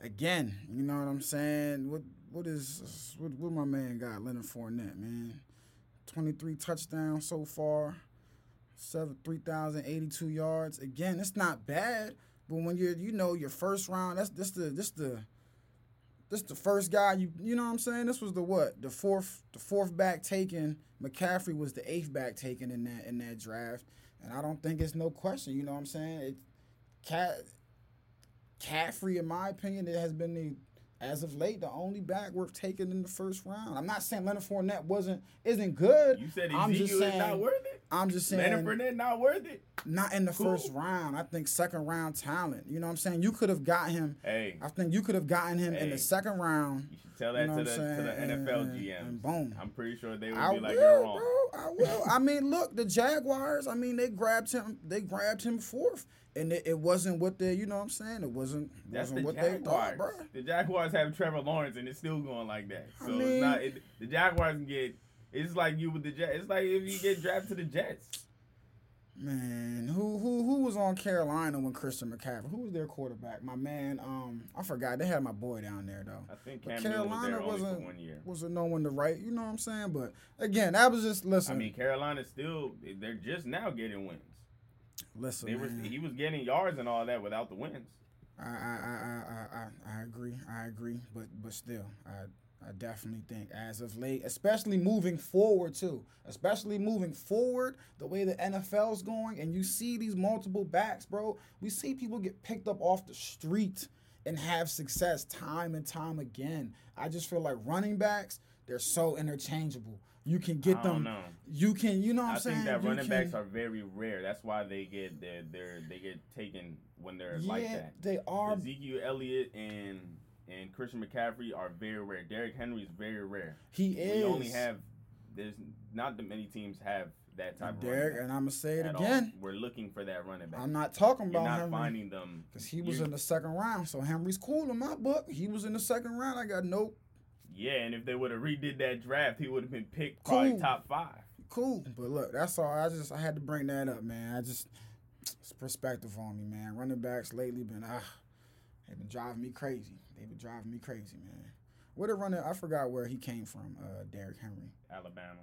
again, you know what I'm saying. What what is what, what my man got? Leonard Fournette, man. 23 touchdowns so far. Seven three thousand eighty two yards. Again, it's not bad, but when you're you know your first round, that's this the this the this the first guy you you know what I'm saying. This was the what the fourth the fourth back taken. McCaffrey was the eighth back taken in that in that draft, and I don't think it's no question. You know what I'm saying? It, Cat Caffrey, in my opinion, it has been the as of late the only back worth taking in the first round. I'm not saying Leonard Fournette wasn't isn't good. You said I'm just Ezekiel is saying not worth it. I'm just saying Leonard Fournette not worth it. not in the Who? first round. I think second round talent. You know what I'm saying? You could have got him. Hey, I think you could have gotten him in the second round. you should tell You that know to the to the? NFL And- GMs. and boom. I'm pretty sure they would I be like will, you're wrong. bro. I will. I mean, look, the Jaguars. I mean, they grabbed him. They grabbed him fourth, and it, it wasn't what they. You know what I'm saying? It wasn't. That's wasn't the what they thought, Jaguars. bro. The Jaguars have Trevor Lawrence, and it's still going like that. I So mean- it's not. It, the Jaguars can get. It's like you with the Jets. It's like if you get drafted to the Jets. Man, who who who was on Carolina when Christian McCaffrey? Who was their quarterback? My man, um, I forgot. They had my boy down there though. I think was Carolina only wasn't one year. wasn't no one to right. You know what I'm saying? But again, that was just listen. I mean, Carolina still they're just now getting wins. listen, They he was getting yards and all that without the wins. I, I, I, I, I, I- I agree. I agree. But but still, I I definitely think as of late, especially moving forward too, especially moving forward, the way the NFL's going, and you see these multiple backs, bro. We see people get picked up off the street and have success time and time again. I just feel like running backs, they're so interchangeable. You can get I them. don't know. You can, you know what I'm saying. I think that You running can- backs are very rare. That's why they get they are they get taken when they're yeah, like that. they are. Ezekiel Elliott and and Christian McCaffrey are very rare. Derrick Henry is very rare. He We is. only have there's not that many teams have that type of Derek, and I'm gonna say it at all. again. We're looking for that running back. I'm not talking You're about not Henry finding them because he was You- in the second round. So Henry's cool in my book. He was in the second round. I got no Yeah, and if they would have redid that draft, he would have been picked probably top five. cool. But look, that's all. I just I had to bring that up, man. I just it's perspective on me, man. Running backs lately been ah, they've been driving me crazy. They've been driving me crazy, man. Where the running? I forgot where he came from. Uh, Derrick Henry. Alabama.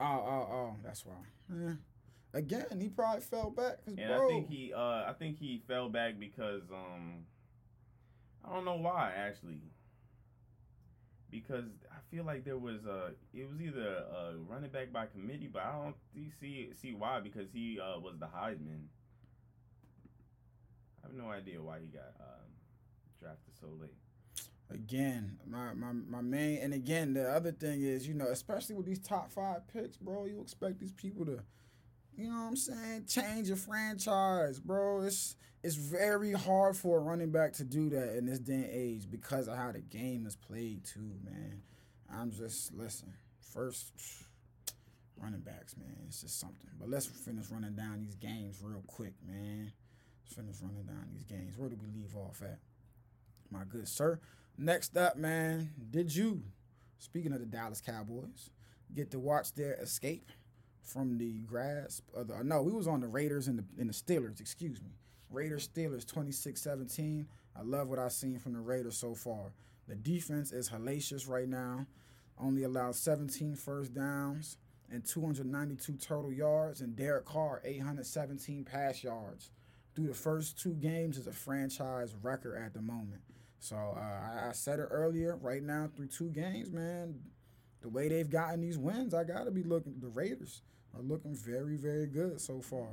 Oh, oh, oh. That's why. Eh. Again, he probably fell back. And bro, I think he uh I think he fell back because um I don't know why actually. Because I feel like there was a it was either a running back by committee, but I don't see see, why because he uh, was the Heisman. I have no idea why he got um, drafted so late. Again, my, my my main and again the other thing is, you know, especially with these top five picks, bro, you expect these people to, you know what I'm saying, change your franchise, bro. It's it's very hard for a running back to do that in this day and age because of how the game is played too, man. I'm just listen, first running backs, man, it's just something. But let's finish running down these games real quick, man. Let's finish running down these games. Where do we leave off at? My good sir. Next up, man, did you, speaking of the Dallas Cowboys, get to watch their escape from the grasp of the no, we was on the Raiders and the and the Steelers, excuse me. Raiders Steelers 26-17. I love what I've seen from the Raiders so far. The defense is hellacious right now. Only allowed 17 first downs and 292 total yards, and Derek Carr 817 pass yards. Through the first two games is a franchise record at the moment. So uh, I, I said it earlier. Right now, through two games, man, the way they've gotten these wins, I gotta be looking. The Raiders are looking very, very good so far.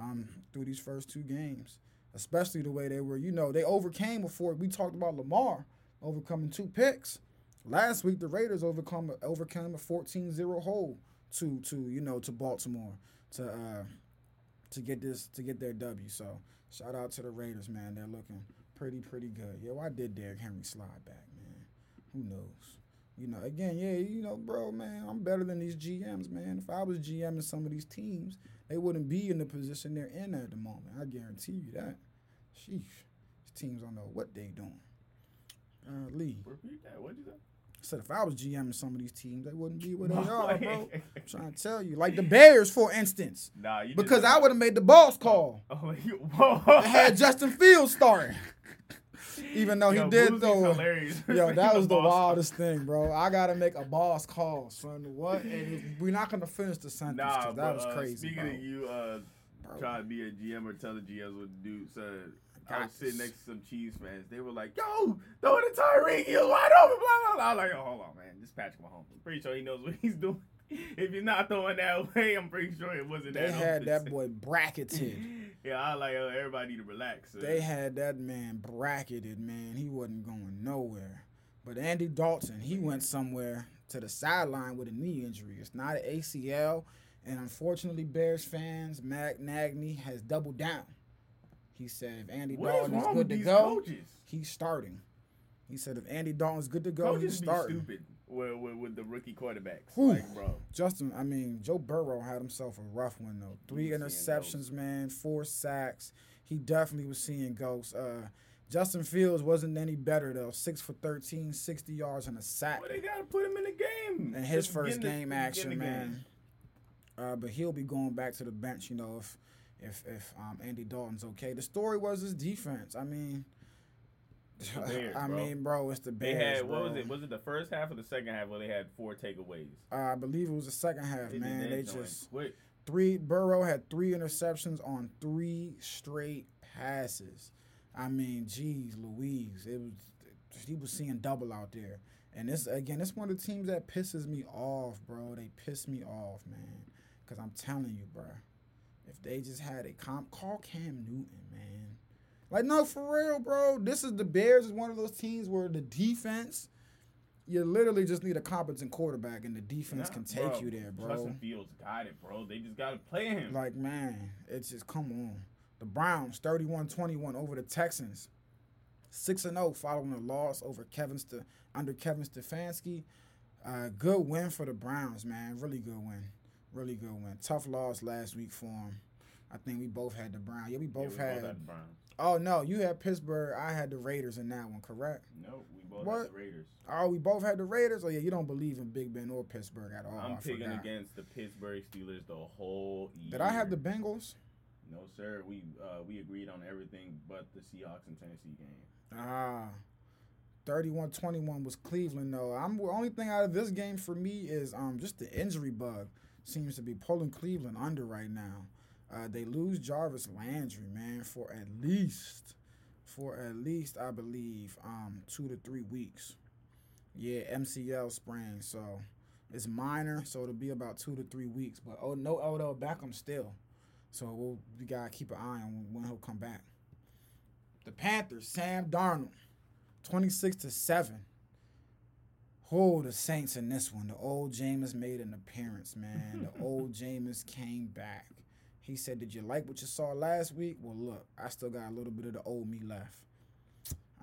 Um, through these first two games, especially the way they were. You know, they overcame before. We talked about Lamar overcoming two picks. Last week, the Raiders overcome overcame a 14-0 hole to to you know to Baltimore to uh to get this to get their W. So shout out to the Raiders, man. They're looking pretty pretty good. Yeah, why did Derrick Henry slide back, man? Who knows? You know, again, yeah, you know, bro, man, I'm better than these GMs, man. If I was GM in some of these teams, they wouldn't be in the position they're in at the moment. I guarantee you that. Sheesh, these teams don't know what they doing. Uh, Lee Repeat that. What'd you say? I said if I was GM in some of these teams, they wouldn't be where they are, bro. I'm trying to tell you, like the Bears, for instance, Nah, you because I would have made the boss call. Oh, you, whoa. I had Justin Fields starting. Even though he did though. hilarious. Yo, that was the wildest thing, bro. I gotta make a boss call, son. What? And we're not gonna finish the sentence Nah, that was uh, crazy, Speaking bro. of you, uh, Bro. trying to be a GM or telling GMs what to do, son. I was sitting next to some Chiefs fans. They were like, "Yo, throw it to Tyreek. He's wide open." Blah blah blah. I was like, "Oh, hold on, man. This Patrick Mahomes. I'm pretty sure he knows what he's doing. If you're not throwing that way, I'm pretty sure it wasn't They that." had that boy bracketed. Yeah, I like uh, everybody need to relax. son. They had that man bracketed, man. He wasn't going nowhere. But Andy Dalton, he went somewhere to the sideline with a knee injury. It's not an ACL. And unfortunately, Bears fans, Matt Nagy has doubled down. He said if Andy What is Dalton is wrong good to go, coaches? he's starting. He said if Andy Dalton's good to go, Coaches he's starting. stupid with, with, with the rookie quarterbacks. Whew. Like, bro. Justin, I mean, Joe Burrow had himself a rough one though. Three interceptions, man, four sacks. He definitely was seeing ghosts. Uh, Justin Fields wasn't any better though. Six for 13, 60 yards and a sack. Well, they gotta put him in the game. And his Just first in the- game action, man. game. Uh, but he'll be going back to the bench, you know, if if if um, Andy Dalton's okay. The story was his defense. I mean, I bro. mean, bro, it's the They Bears. had what was it? Was it the first half or the second half where they had four takeaways? Uh, I believe it was the second half, did man. They just quick. three. Burrow had three interceptions on three straight passes. I mean, geez, Louise, it was he was seeing double out there. And this again, it's one of the teams that pisses me off, bro. They piss me off, man. Cause I'm telling you, bro, if they just had a comp, call Cam Newton. Like, no, for real, bro. This is the Bears is one of those teams where the defense, you literally just need a competent quarterback, and the defense Nah, can take bro. you there, bro. Justin Fields got it, bro. They just gotta play him. Like, man, it's just come on. The Browns 31-21 over the Texans. 6 and 0 following a loss over Kevin St- under Kevin Stefanski. Uh, good win for the Browns, man. Really good win. Really good win. Tough loss last week for them. I think we both had the Browns. Yeah, we Yeah, both we had. both had the Browns. Oh no, you had Pittsburgh. I had the Raiders in that one, correct? No, we both What? had the Raiders. Oh, we both had the Raiders. Oh yeah, you don't believe in Big Ben or Pittsburgh at all. I'm I picking forgot. against the Pittsburgh Steelers the whole year. Did I have the Bengals? No, sir. We uh, we agreed on everything but the Seahawks and Tennessee game. Ah, 31-21 was Cleveland though. I'm the only thing out of this game for me is um just the injury bug seems to be pulling Cleveland under right now. Uh, they lose Jarvis Landry, man, for at least for at least I believe um two to three weeks. Yeah, MCL sprain, so it's minor, so it'll be about two to three weeks. But oh no, Odell Beckham still, so we'll we gotta keep an eye on when he'll come back. The Panthers, Sam Darnold, 26 to 7. Oh, the Saints in this one. The old Jameis made an appearance, man. The old Jameis came back. He said, Did you like what you saw last week? Well, look, I still got a little bit of the old me left.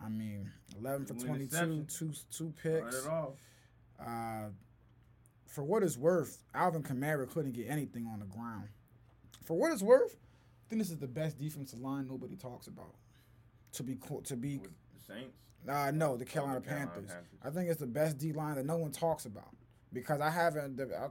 I mean, 11 for Two 22, two, two picks. Uh, for what it's worth, Alvin Kamara couldn't get anything on the ground. For what it's worth, I think this is the best defensive line nobody talks about. To be co- to be, With the Saints. uh, no, the Carolina, Carolina Panthers. Panthers. I think it's the best D line that no one talks about because I haven't. I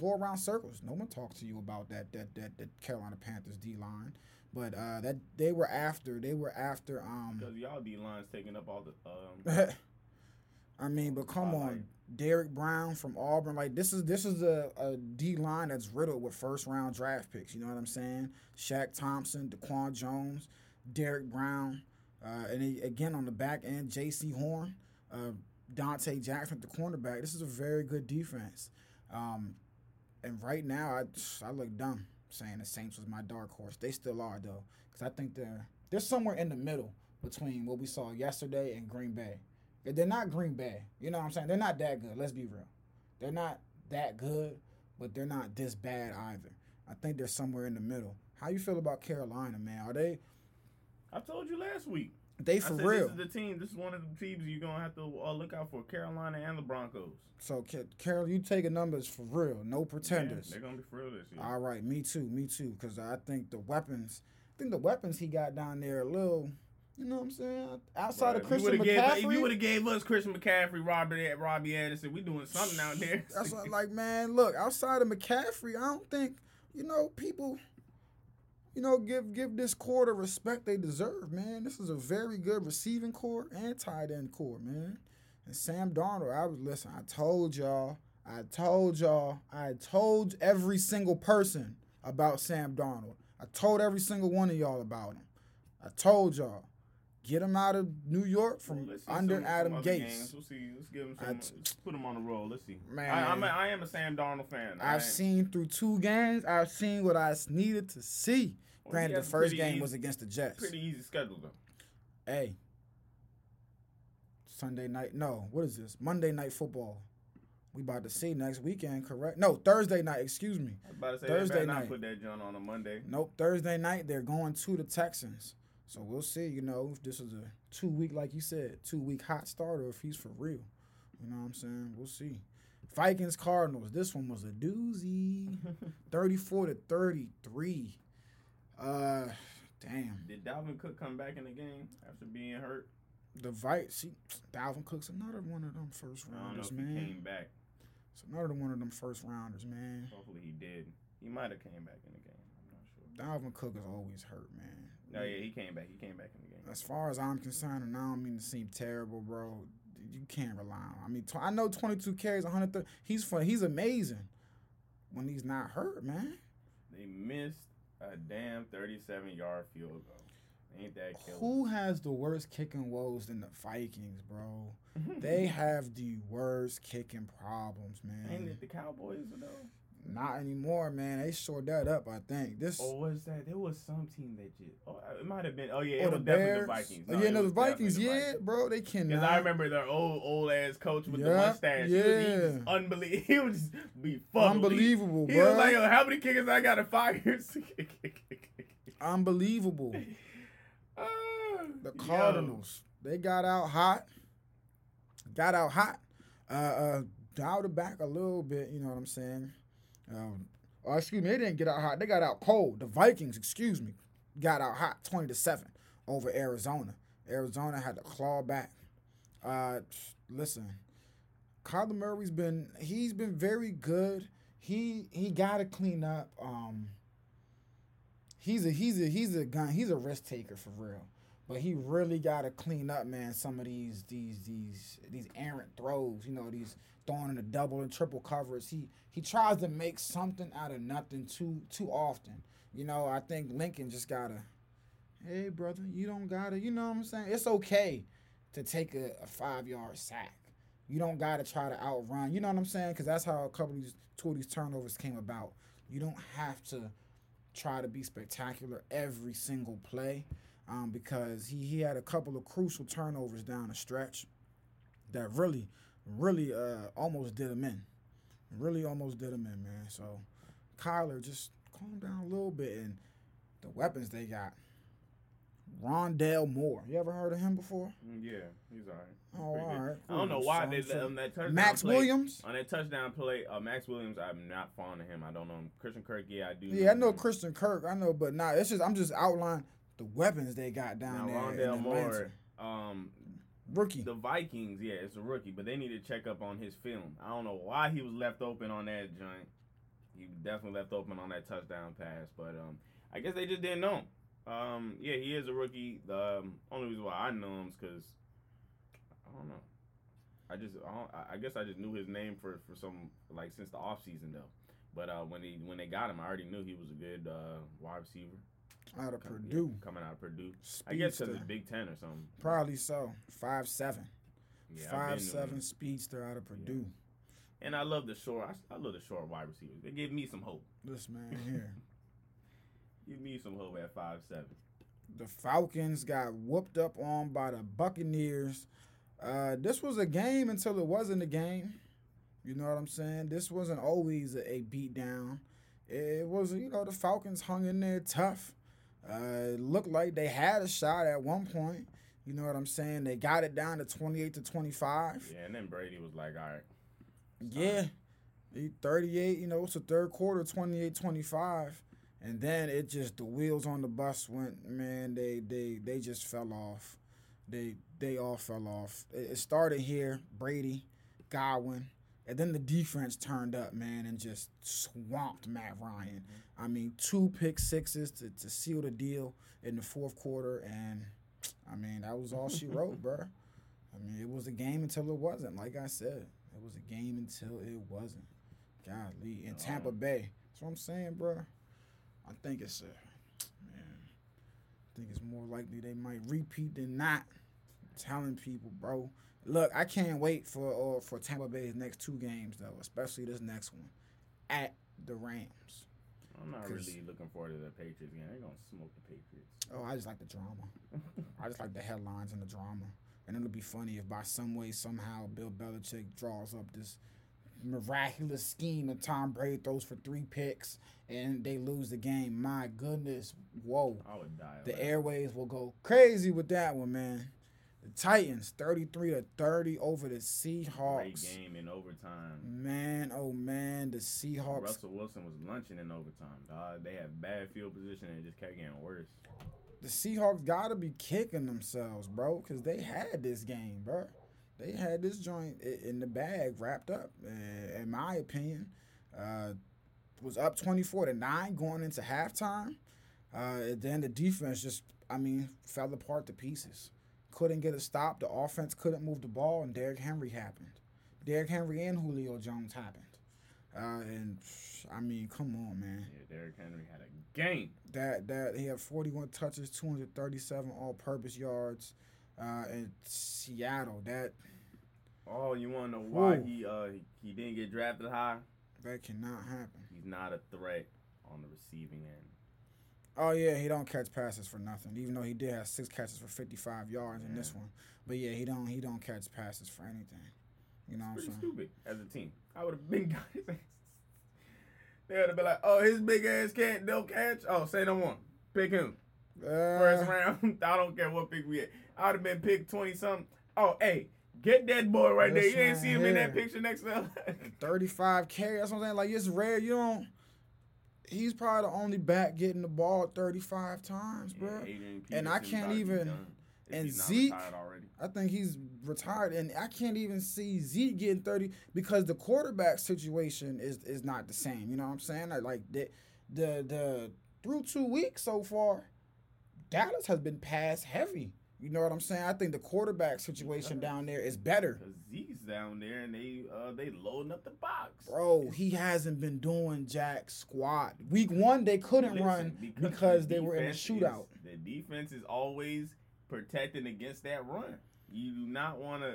go around circles. No one talked to you about that that that, that Carolina Panthers D line. But uh, that they were after. They were after. Um, Because y'all D line's taking up all the um I mean, but come on, Derrick Brown from Auburn. Like this is this is a, a D line that's riddled with first round draft picks. You know what I'm saying? Shaq Thompson, DaQuan Jones, Derrick Brown, uh, and he, again on the back end, Jaycee Horn, uh, Donte Jackson, at the cornerback. This is a very good defense. Um, and right now, I I look dumb saying the Saints was my dark horse. They still are though, because I think they're they're somewhere in the middle between what we saw yesterday and Green Bay. They're not Green Bay. You know what I'm saying? They're not that good. Let's be real. They're not that good, but they're not this bad either. I think they're somewhere in the middle. How you feel about Carolina, man? Are they I told you last week. They for real? this is the team. This is one of the teams you're gonna have to uh, look out for. Carolina and the Broncos. so Carol, you taking numbers for real? No pretenders. Yeah, they're gonna be for real this year. All right, me too, me too. Because I think the weapons, I think the weapons he got down there a little, you know what I'm saying? Outside Bruh, of Christian McCaffrey. Gave, if you would have gave us Christian McCaffrey, Robert, Robbie Anderson, we doing something out there. That's what, like, man, look, outside of McCaffrey, I don't think, you know, people, you know, give give this core the respect they deserve, man. This is a very good receiving core and tight end core, man. And Sam Darnold, I was listen, I told y'all, I told y'all, I told every single person about Sam Darnold. I told every single one of y'all about him. I told y'all. Get him out of New York from Let's under some- some Adam Gase. games. We'll see. Let's give him some. t- let's put him on the roll. Let's see. Man. I, I'm a, I am a Sam Darnold fan. I've seen through two games. I've seen what I needed to see. Granted, the first game easy- was against the Jets. pretty easy schedule though. Hey, Sunday night. No, what is this? Monday night football. We about to see next weekend, correct? No, Thursday night. Excuse me. I was about to say Thursday night. not put that joint on a Monday. Nope, Thursday night they're going to the Texans. So we'll see. You know if this is a two week, like you said, two week hot start, or if he's for real. You know what I'm saying? We'll see. Vikings Cardinals. This one was a doozy. 34 to 33. Uh, damn. Did Dalvin Cook come back in the game after being hurt? The Vikes. See, Dalvin Cook's another one of them first I don't know rounders, man. came back. So another one of them first rounders, man. Hopefully he did. He might have came back in the game. I'm not sure. Dalvin Cook is always hurt, man. No, yeah, he came back. He came back in the game. As far as I'm concerned, and I don't mean to seem terrible, bro. You can't rely on. I mean, I know 22 carries, 130. He's fun. He's amazing when he's not hurt, man. They missed a damn 37 yard field goal. Ain't that killer? Who has the worst kicking woes than the Vikings, bro? They have the worst kicking problems, man. Ain't it the Cowboys though? Not anymore, man. They shored that up, I think. This Or was that? There was some team that just. Oh, it might have been. Oh yeah, it was definitely Bears. the Vikings. Oh, yeah, no, the Vikings. the Yeah, Vikings. bro. They cannot. Because I remember their old old ass coach with the mustache. He he yeah. unbelievable. He would just be fucked. Unbelievable, He, bro. was like, Yo, how many kickers I got to fire? Unbelievable. Ah, The yo. Cardinals. They got out hot. Got out hot. Uh, uh, dialed it back a little bit. You know what I'm saying? Um, oh, excuse me. They didn't get out hot. They got out cold. The Vikings, excuse me, got out hot, twenty to seven over Arizona. Arizona had to claw back. Uh, listen, Kyler Murray's been he's been very good. He he got to clean up. Um, he's a he's a he's a gun. He's a risk taker for real. But he really got to clean up, man. Some of these these these these errant throws, you know, these throwing in the double and triple covers. He he tries to make something out of nothing too too often. You know, I think Lincoln just gotta, hey brother, you don't gotta, you know what I'm saying? It's okay to take a, a five yard sack. You don't gotta try to outrun. You know what I'm saying? Because that's how a couple of these two of these turnovers came about. You don't have to try to be spectacular every single play um, because he, he had a couple of crucial turnovers down the stretch that really, really uh, almost did him in. Really almost did him in, man. So Kyler, just calm down a little bit. And the weapons they got. Rondale Moore. You ever heard of him before? Mm, Yeah, he's alright. Oh, Pretty good. all right. I don't know why So- they so let him that touchdown Max play. Williams? On that touchdown play, uh, Maxx Williams, I'm not fond of him. I don't know him. Christian Kirk, yeah, I do. Yeah, I know him. Christian Kirk. I know, but nah, it's just I'm just outlining the weapons they got down Now, there. Rondale Moore, um, rookie. the Vikings, yeah, it's a rookie, but they need to check up on his film. I don't know why he was left open on that joint. He definitely left open on that touchdown pass, but um, I guess they just didn't know. Um, yeah, he is a rookie. The um, only reason why I know him is because I don't know. I just I, I- I guess I just knew his name for for some like since the off season though. But uh, when he when they got him, I already knew he was a good uh, wide receiver. Out of Com- yeah, Purdue. coming out of Purdue. I guess because Speedster. it's Big Ten or something. Probably so. Five seven. Yeah, five seven speedster out of Purdue. And I love the short. I, I love the short wide receivers. They give me some hope. This man here. Give me some hope at five seven. the Falcons got whooped up on by the Buccaneers. Uh, this was a game until it wasn't a game. You know what I'm saying? This wasn't always a, a beat down. It was, you know, the Falcons hung in there tough. Uh, it looked like they had a shot at one point. You know what I'm saying? They got it down to 28 to 25. Yeah, and then Brady was like, "All right, Yeah. He 38, you know, it's the third quarter, 28 25. And then it just the wheels on the bus went, man, they they they just fell off. They they all fell off. It, it started here, Brady, Godwin, and then the defense turned up, man, and just swamped Matt Ryan. Mm-hmm. I mean, two pick sixes to, to seal the deal in the fourth quarter, and I mean that was all she wrote, bruh. I mean, it was a game until it wasn't. Like I said, it was a game until it wasn't. Golly, in Tampa Bay. That's what I'm saying, bro. I think it's a man. I think it's more likely they might repeat than not. telling people, bro. Look, I can't wait for uh, for Tampa Bay's next two games though, especially this next one at the Rams. I'm not really looking forward to the Patriots game. They're gonna smoke the Patriots." Oh, I just like the drama. I just like the headlines and the drama. And it'll be funny if by some way, somehow, Bill Belichick draws up this miraculous scheme and Tom Brady throws for three picks and they lose the game. My goodness, whoa. I would die. The airways will go crazy with that one, man. The Titans, 33 to 30 over the Seahawks. Great game in overtime. Man, oh man, the Seahawks. Russell Wilson was lunching in overtime. Dog. They had bad field position and it just kept getting worse. the Seahawks got to be kicking themselves, bro, because they had this game, bro. they had this joint in the bag wrapped up. In my opinion, uh, was up twenty four to nine going into halftime. Uh, then the defense just, I mean, fell apart to pieces. Couldn't get a stop. The offense couldn't move the ball, and Derrick Henry happened. Derrick Henry and Julio Jones happened. Uh, and I mean, come on, man. Yeah, Derrick Henry had a game. That that he had 41 touches, 237 all-purpose yards. Uh, in Seattle, that Oh, you want to know why he uh he didn't get drafted high? that cannot happen. He's not a threat on the receiving end. Oh yeah, he don't catch passes for nothing. Even though he did have six catches for 55 yards in this one, but yeah, he don't he don't catch passes for anything. You know what I'm Pretty saying? stupid as a team. I would have been guys. They would have been like, "Oh, his big ass can't no catch. Oh, say no more. Pick him first Uh, round. I don't care what pick we had. I would have been picked twenty something. Oh, hey, get that boy right there. You ain't see him in that picture next to him. 35 carries. That's what I'm saying. Like it's rare. You don't. He's probably the only back getting the ball 35 times, bro. Yeah, And I can't about to be even- and Zeke- I think he's retired, and I can't even see Zeke getting 30 because the quarterback situation is is not the same. You know what I'm saying? Like, like the the the through two weeks so far, Dallas has been pass heavy. You know what I'm saying? I think the quarterback situation down there is better. Cause Zeke's down there and they uh they loading up the box. Bro, he hasn't been doing jack squat. Week one, they couldn't Listen, run the because they were in a shootout. Is, the defense is always protecting against that run. You do not want to.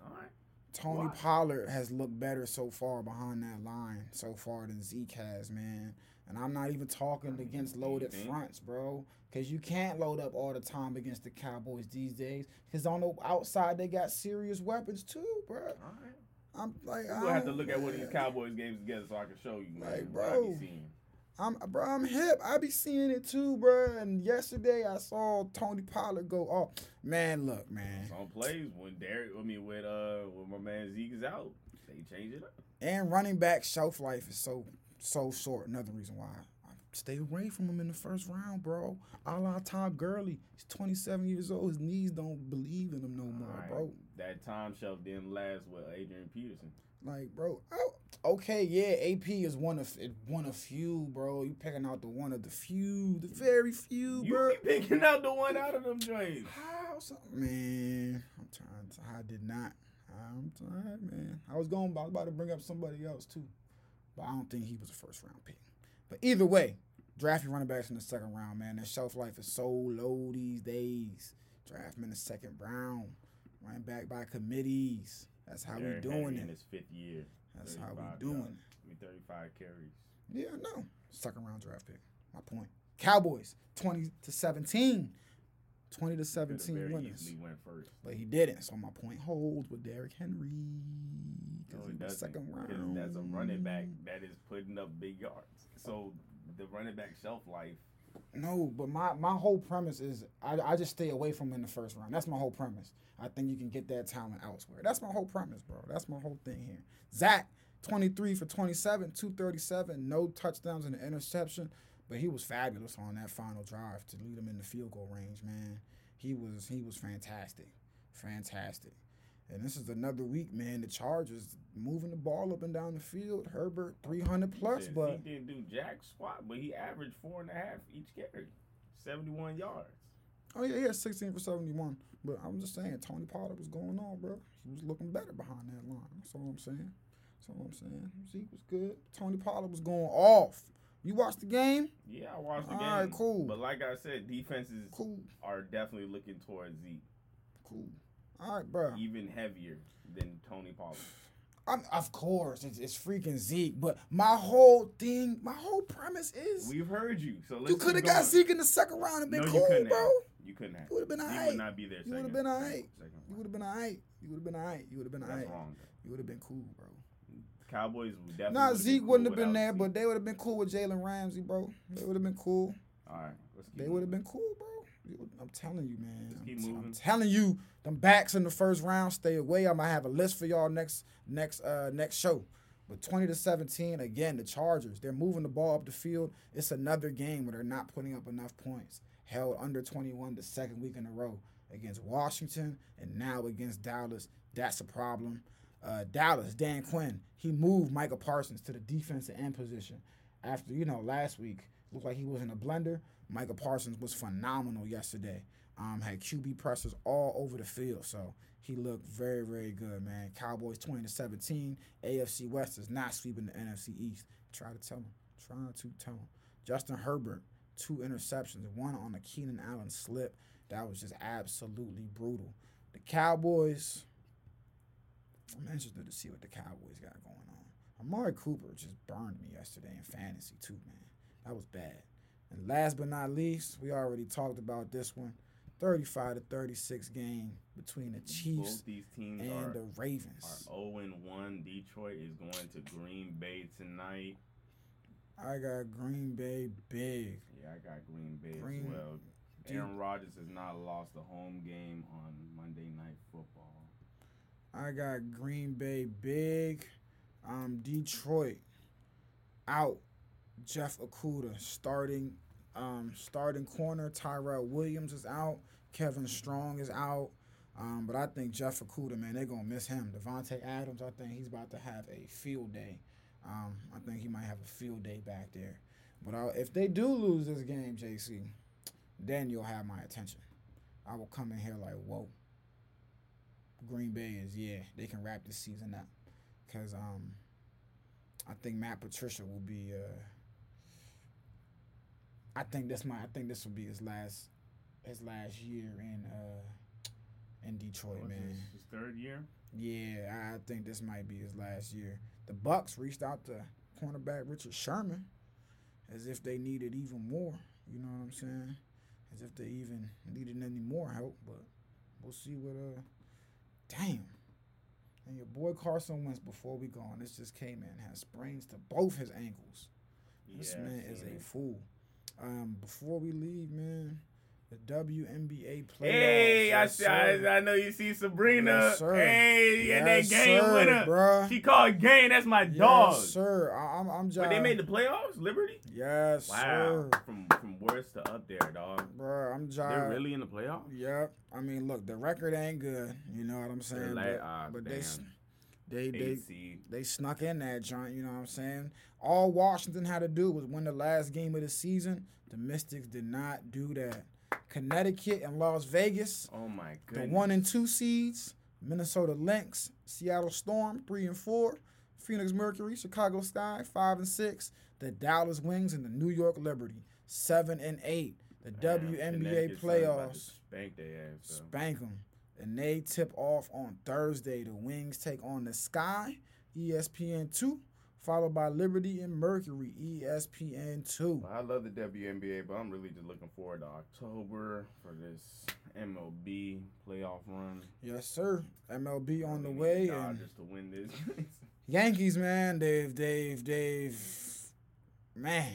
All right. Tony Why? Pollard has looked better so far behind that line so far than Zeke has, man. And I'm not even talking against loaded fronts, bro. Because you can't load up all the time against the Cowboys these days. Because on the outside, they got serious weapons too, bro. All right. I'm like, We'll have to I'm- look at one of these Cowboys games together so I can show you, man. Like, what I bro. be seeing. I'm, bro, I'm hip. I be seeing it too, bro. And yesterday I saw Tony Pollard go off. Man, look, man. Some plays when Derek, I mean, with uh, when my man Zeke is out, they change it up. And running back shelf life is so so short. Another reason why I stay away from him in the first round, bro. A la Todd Gurley. He's 27 years old. His knees don't believe in him no more, right. bro. That time shelf didn't last with Adrian Peterson. Like, bro. Oh, okay, yeah. AP is one of one of few, bro. You picking out the one of the few, the very few, You bro. be picking out the one out of them joints. How so- man? I'm trying. To, I did not. I'm tired, man. I was going. I was about to bring up somebody else too, but I don't think he was a first round pick. But either way, draft your running backs in the second round, man. Their shelf life is so low these days. Draft them in the second round. Running back by committees. That's how we doing it. in his fifth year. That's how we doing yards. it. I mean, 35 carries. Yeah, no. Second round draft pick. My point. Cowboys, 20 to 17. 20 to 17 very winners. easily went first. But he didn't. So my point holds with Derrick Henry. Because it he second round. That's a running back that is putting up big yards. So the running back shelf life. No, but my, my whole premise is I, I just stay away from him in the first round. That's my whole premise. I think you can get that talent elsewhere. That's my whole premise, bro. That's my whole thing here. Dak, 23 for 27, 237, no touchdowns and an interception. But he was fabulous on that final drive to lead him in the field goal range, man. He was he was fantastic. Fantastic. And this is another week, man. The Chargers moving the ball up and down the field. Herbert 300 plus, but he didn't do jack squat, but he averaged four and a half each carry, 71 yards. Oh yeah, he had sixteen for seventy-one. But I'm just saying, Tony Pollard was going on, bro. He was looking better behind that line. That's all I'm saying. That's all I'm saying. Zeke was good. Tony Pollard was going off. You watched the game? Yeah, I watched the All game. right, cool. But like I said, defenses Cool, are definitely looking towards Zeke cool. All right, bro. even heavier than Tony Pollard. I'm, of course, it's, it's freaking Zeke. But my whole thing, my whole premise is We've heard you, so let's you could have got. Zeke in the second round and been no, cool, you bro. Have. You couldn't have. You would've been Zeke alright. would not be there. You would've been alright. You would have been alright. You would have been alright. You would have been alright. You would have been cool, bro. Cowboys would definitely. Nah, Zeke cool wouldn't have been there, Zeke. but they would have been cool with Jalen Ramsey, bro. They would have been cool. all right, let's keep They would have been cool, bro. I'm telling you, man. I'm, keep t- I'm moving. telling you, them backs in the first round, stay away. I'm gonna have a list for y'all next next uh next show. But 20 to 17, again, the Chargers, they're moving the ball up the field. It's another game where they're not putting up enough points. Held under 21 the second week in a row. against Washington, and now against Dallas. That's a problem. Uh, Dallas, Dan Quinn, he moved Micah Parsons to the defensive end position. After, you know, last week, looked like he was in a blender. Micah Parsons was phenomenal yesterday. Um, had QB pressers all over the field. So he looked very, very good, man. Cowboys 20 to 17. AFC West is not sweeping the NFC East. Try to tell him. Trying to tell him. Justin Herbert, two interceptions, one on a Keenan Allen slip. That was just absolutely brutal. The Cowboys, I'm interested to see what the Cowboys got going on. Amari Cooper just burned me yesterday in fantasy, too, man. That was bad. And last but not least, we already talked about this one 35 to 36 game between the Chiefs Both these teams and are, the are Ravens. 0 and 1. Detroit is going to Green Bay tonight. I got Green Bay big. Yeah, I got Green Bay Green- as well. Aaron Rodgers has not lost a home game on Monday Night Football. I got Green Bay big. Um, Detroit out. Jeff Okudah starting. Um, starting corner. Tyrell Williams is out. Kevin Strong is out. Um, but I think Jeff Okudah, man, they're gonna miss him. Davante Adams, I think he's about to have a field day. Um, I think he might have a field day back there. But I, if they do lose this game, JC, then you'll have my attention. I will come in here like, whoa. Green Bay is yeah, they can wrap this season up because um, I think Matt Patricia will be. Uh, I think this might. I think this will be his last, his last year in uh, in Detroit, What's man. his, his third year? Yeah, I think this might be his last year. The Bucs reached out to cornerback Richard Sherman as if they needed even more. You know what I'm saying? As if they even needed any more help. But we'll see what. Uh, damn. And your boy Carson Wentz, before we go on, this just came in, has sprains to both his ankles. This Yeah, man is seen a fool. Um, before we leave, man, the WNBA playoffs. Hey, I, yes, sir. I, I know you see Sabrina. Yes. Hey, and that game sir, winner. bruh. She called game. That's my dog. Yes, sir. I, I'm, I'm But they made the playoffs, Liberty. Yes, Wow, sir. from worst to up there, dog. Bro, I'm They're really in the playoffs. Yep. I mean, look, the record ain't good. You know what I'm saying? la- but ah, but they, they, they, seed. they snuck in that joint. You know what I'm saying? All Washington had to do was win the last game of the season. The Mystics did not do that. Connecticut and Las Vegas, Oh my god. the one and two seeds. Minnesota Lynx, Seattle Storm, three and four. Phoenix Mercury, Chicago Sky, five and six. The Dallas Wings and the New York Liberty, seven and eight. The Damn, WNBA playoffs. Spank their ass. though. Spank them. And they tip off on Thursday. The Wings take on the Sky, ESPN 2, followed by Liberty and Mercury, ESPN 2. I love the WNBA, but I'm really just looking forward to October for this MLB playoff run. Yes, sir. MLB on the way. And Dodgers to win this. Yankees, man, they've, they've, they've, man,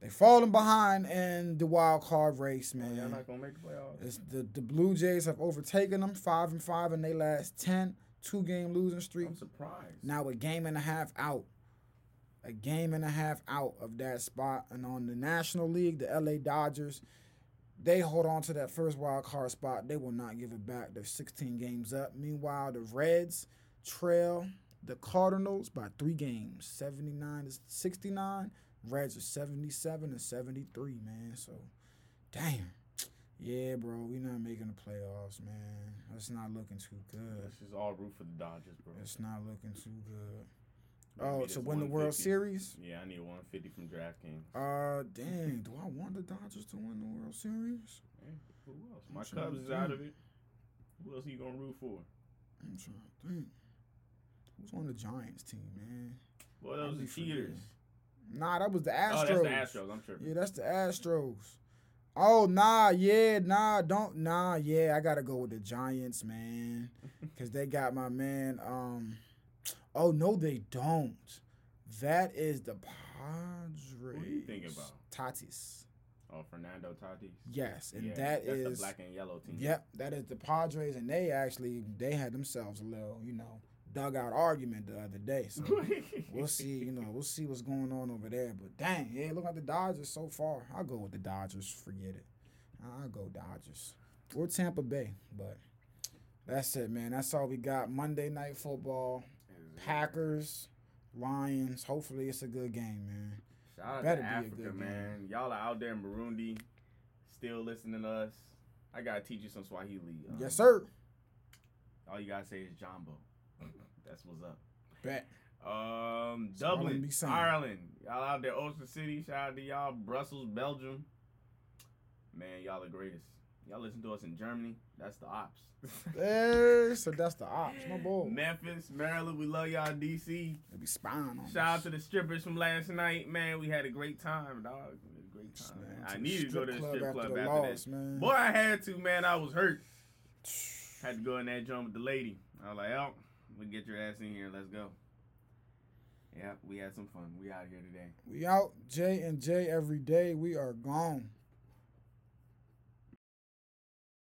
they falling behind in the wild card race, oh, Man, man. y'all not gonna make the playoffs. It's the, the Blue Jays have overtaken them, five and five in their last 10, two game losing streak. I'm surprised. Now a game and a half out. A game and a half out of that spot. And on the National League, the LA Dodgers, they hold on to that first wild card spot. They will not give it back. They're 16 games up. Meanwhile, the Reds trail the Cardinals by three games, 79 to 69. Reds are 77 and 73, man. So, damn. Yeah, bro, we're not making the playoffs, man. That's not looking too good. This is all root for the Dodgers, bro. It's not looking too good. Oh, to win the World Series? Yeah, I need 150 from DraftKings. Uh, dang. Do I want the Dodgers to win the World Series? Hey, who else? My Cubs is out of it. Who else are you gonna root for? I'm trying to think. Who's on the Giants team, man? Well, those are cheaters. Nah, that was the Astros. Oh, that's the Astros. I'm tripping. Yeah, that's the Astros. Oh, nah, yeah, nah, don't, nah, yeah, I gotta go with the Giants, man. Because they got my man, um, oh, no, they don't. That is the Padres. What are you thinking about? Tatis. Oh, Fernando Tatis. Yes, and yeah, that that's is the black and yellow team. Yep, that is the Padres, and they actually they had themselves a little, you know, dugout argument the other day. So we'll see, you know, we'll see what's going on over there. But dang, yeah, look like the Dodgers so far. I'll go with the Dodgers. Forget it. I'll go Dodgers. or Tampa Bay. But that's it, man. That's all we got. Monday night football, Packers, Lions. Hopefully, it's a good game, man. Shout out Better to be a Africa, good game. man. Y'all are out there in Burundi, still listening to us. I gotta teach you some Swahili. um, Yes, sir. All you gotta say is Jambo. That's what's up. Bet. Um, I'm Dublin. Ireland. Y'all out there, Ocean City. Shout out to y'all. Brussels, Belgium. Man, y'all the greatest. Y'all listen to us in Germany. That's the ops. There, so that's the ops. My boy. Memphis, Maryland. We love y'all. DC. They be spying on Shout out to the strippers from last night, man. We had a great time, dog. A great time. Man. I needed to go to the strip club the after loss, that. man. Boy, I had to, man. I was hurt. Had to go in that joint with the lady. I was like, oh, we get your ass in here. Let's go. Yeah, we had some fun. We out here today. We out. J and J every day. We are gone.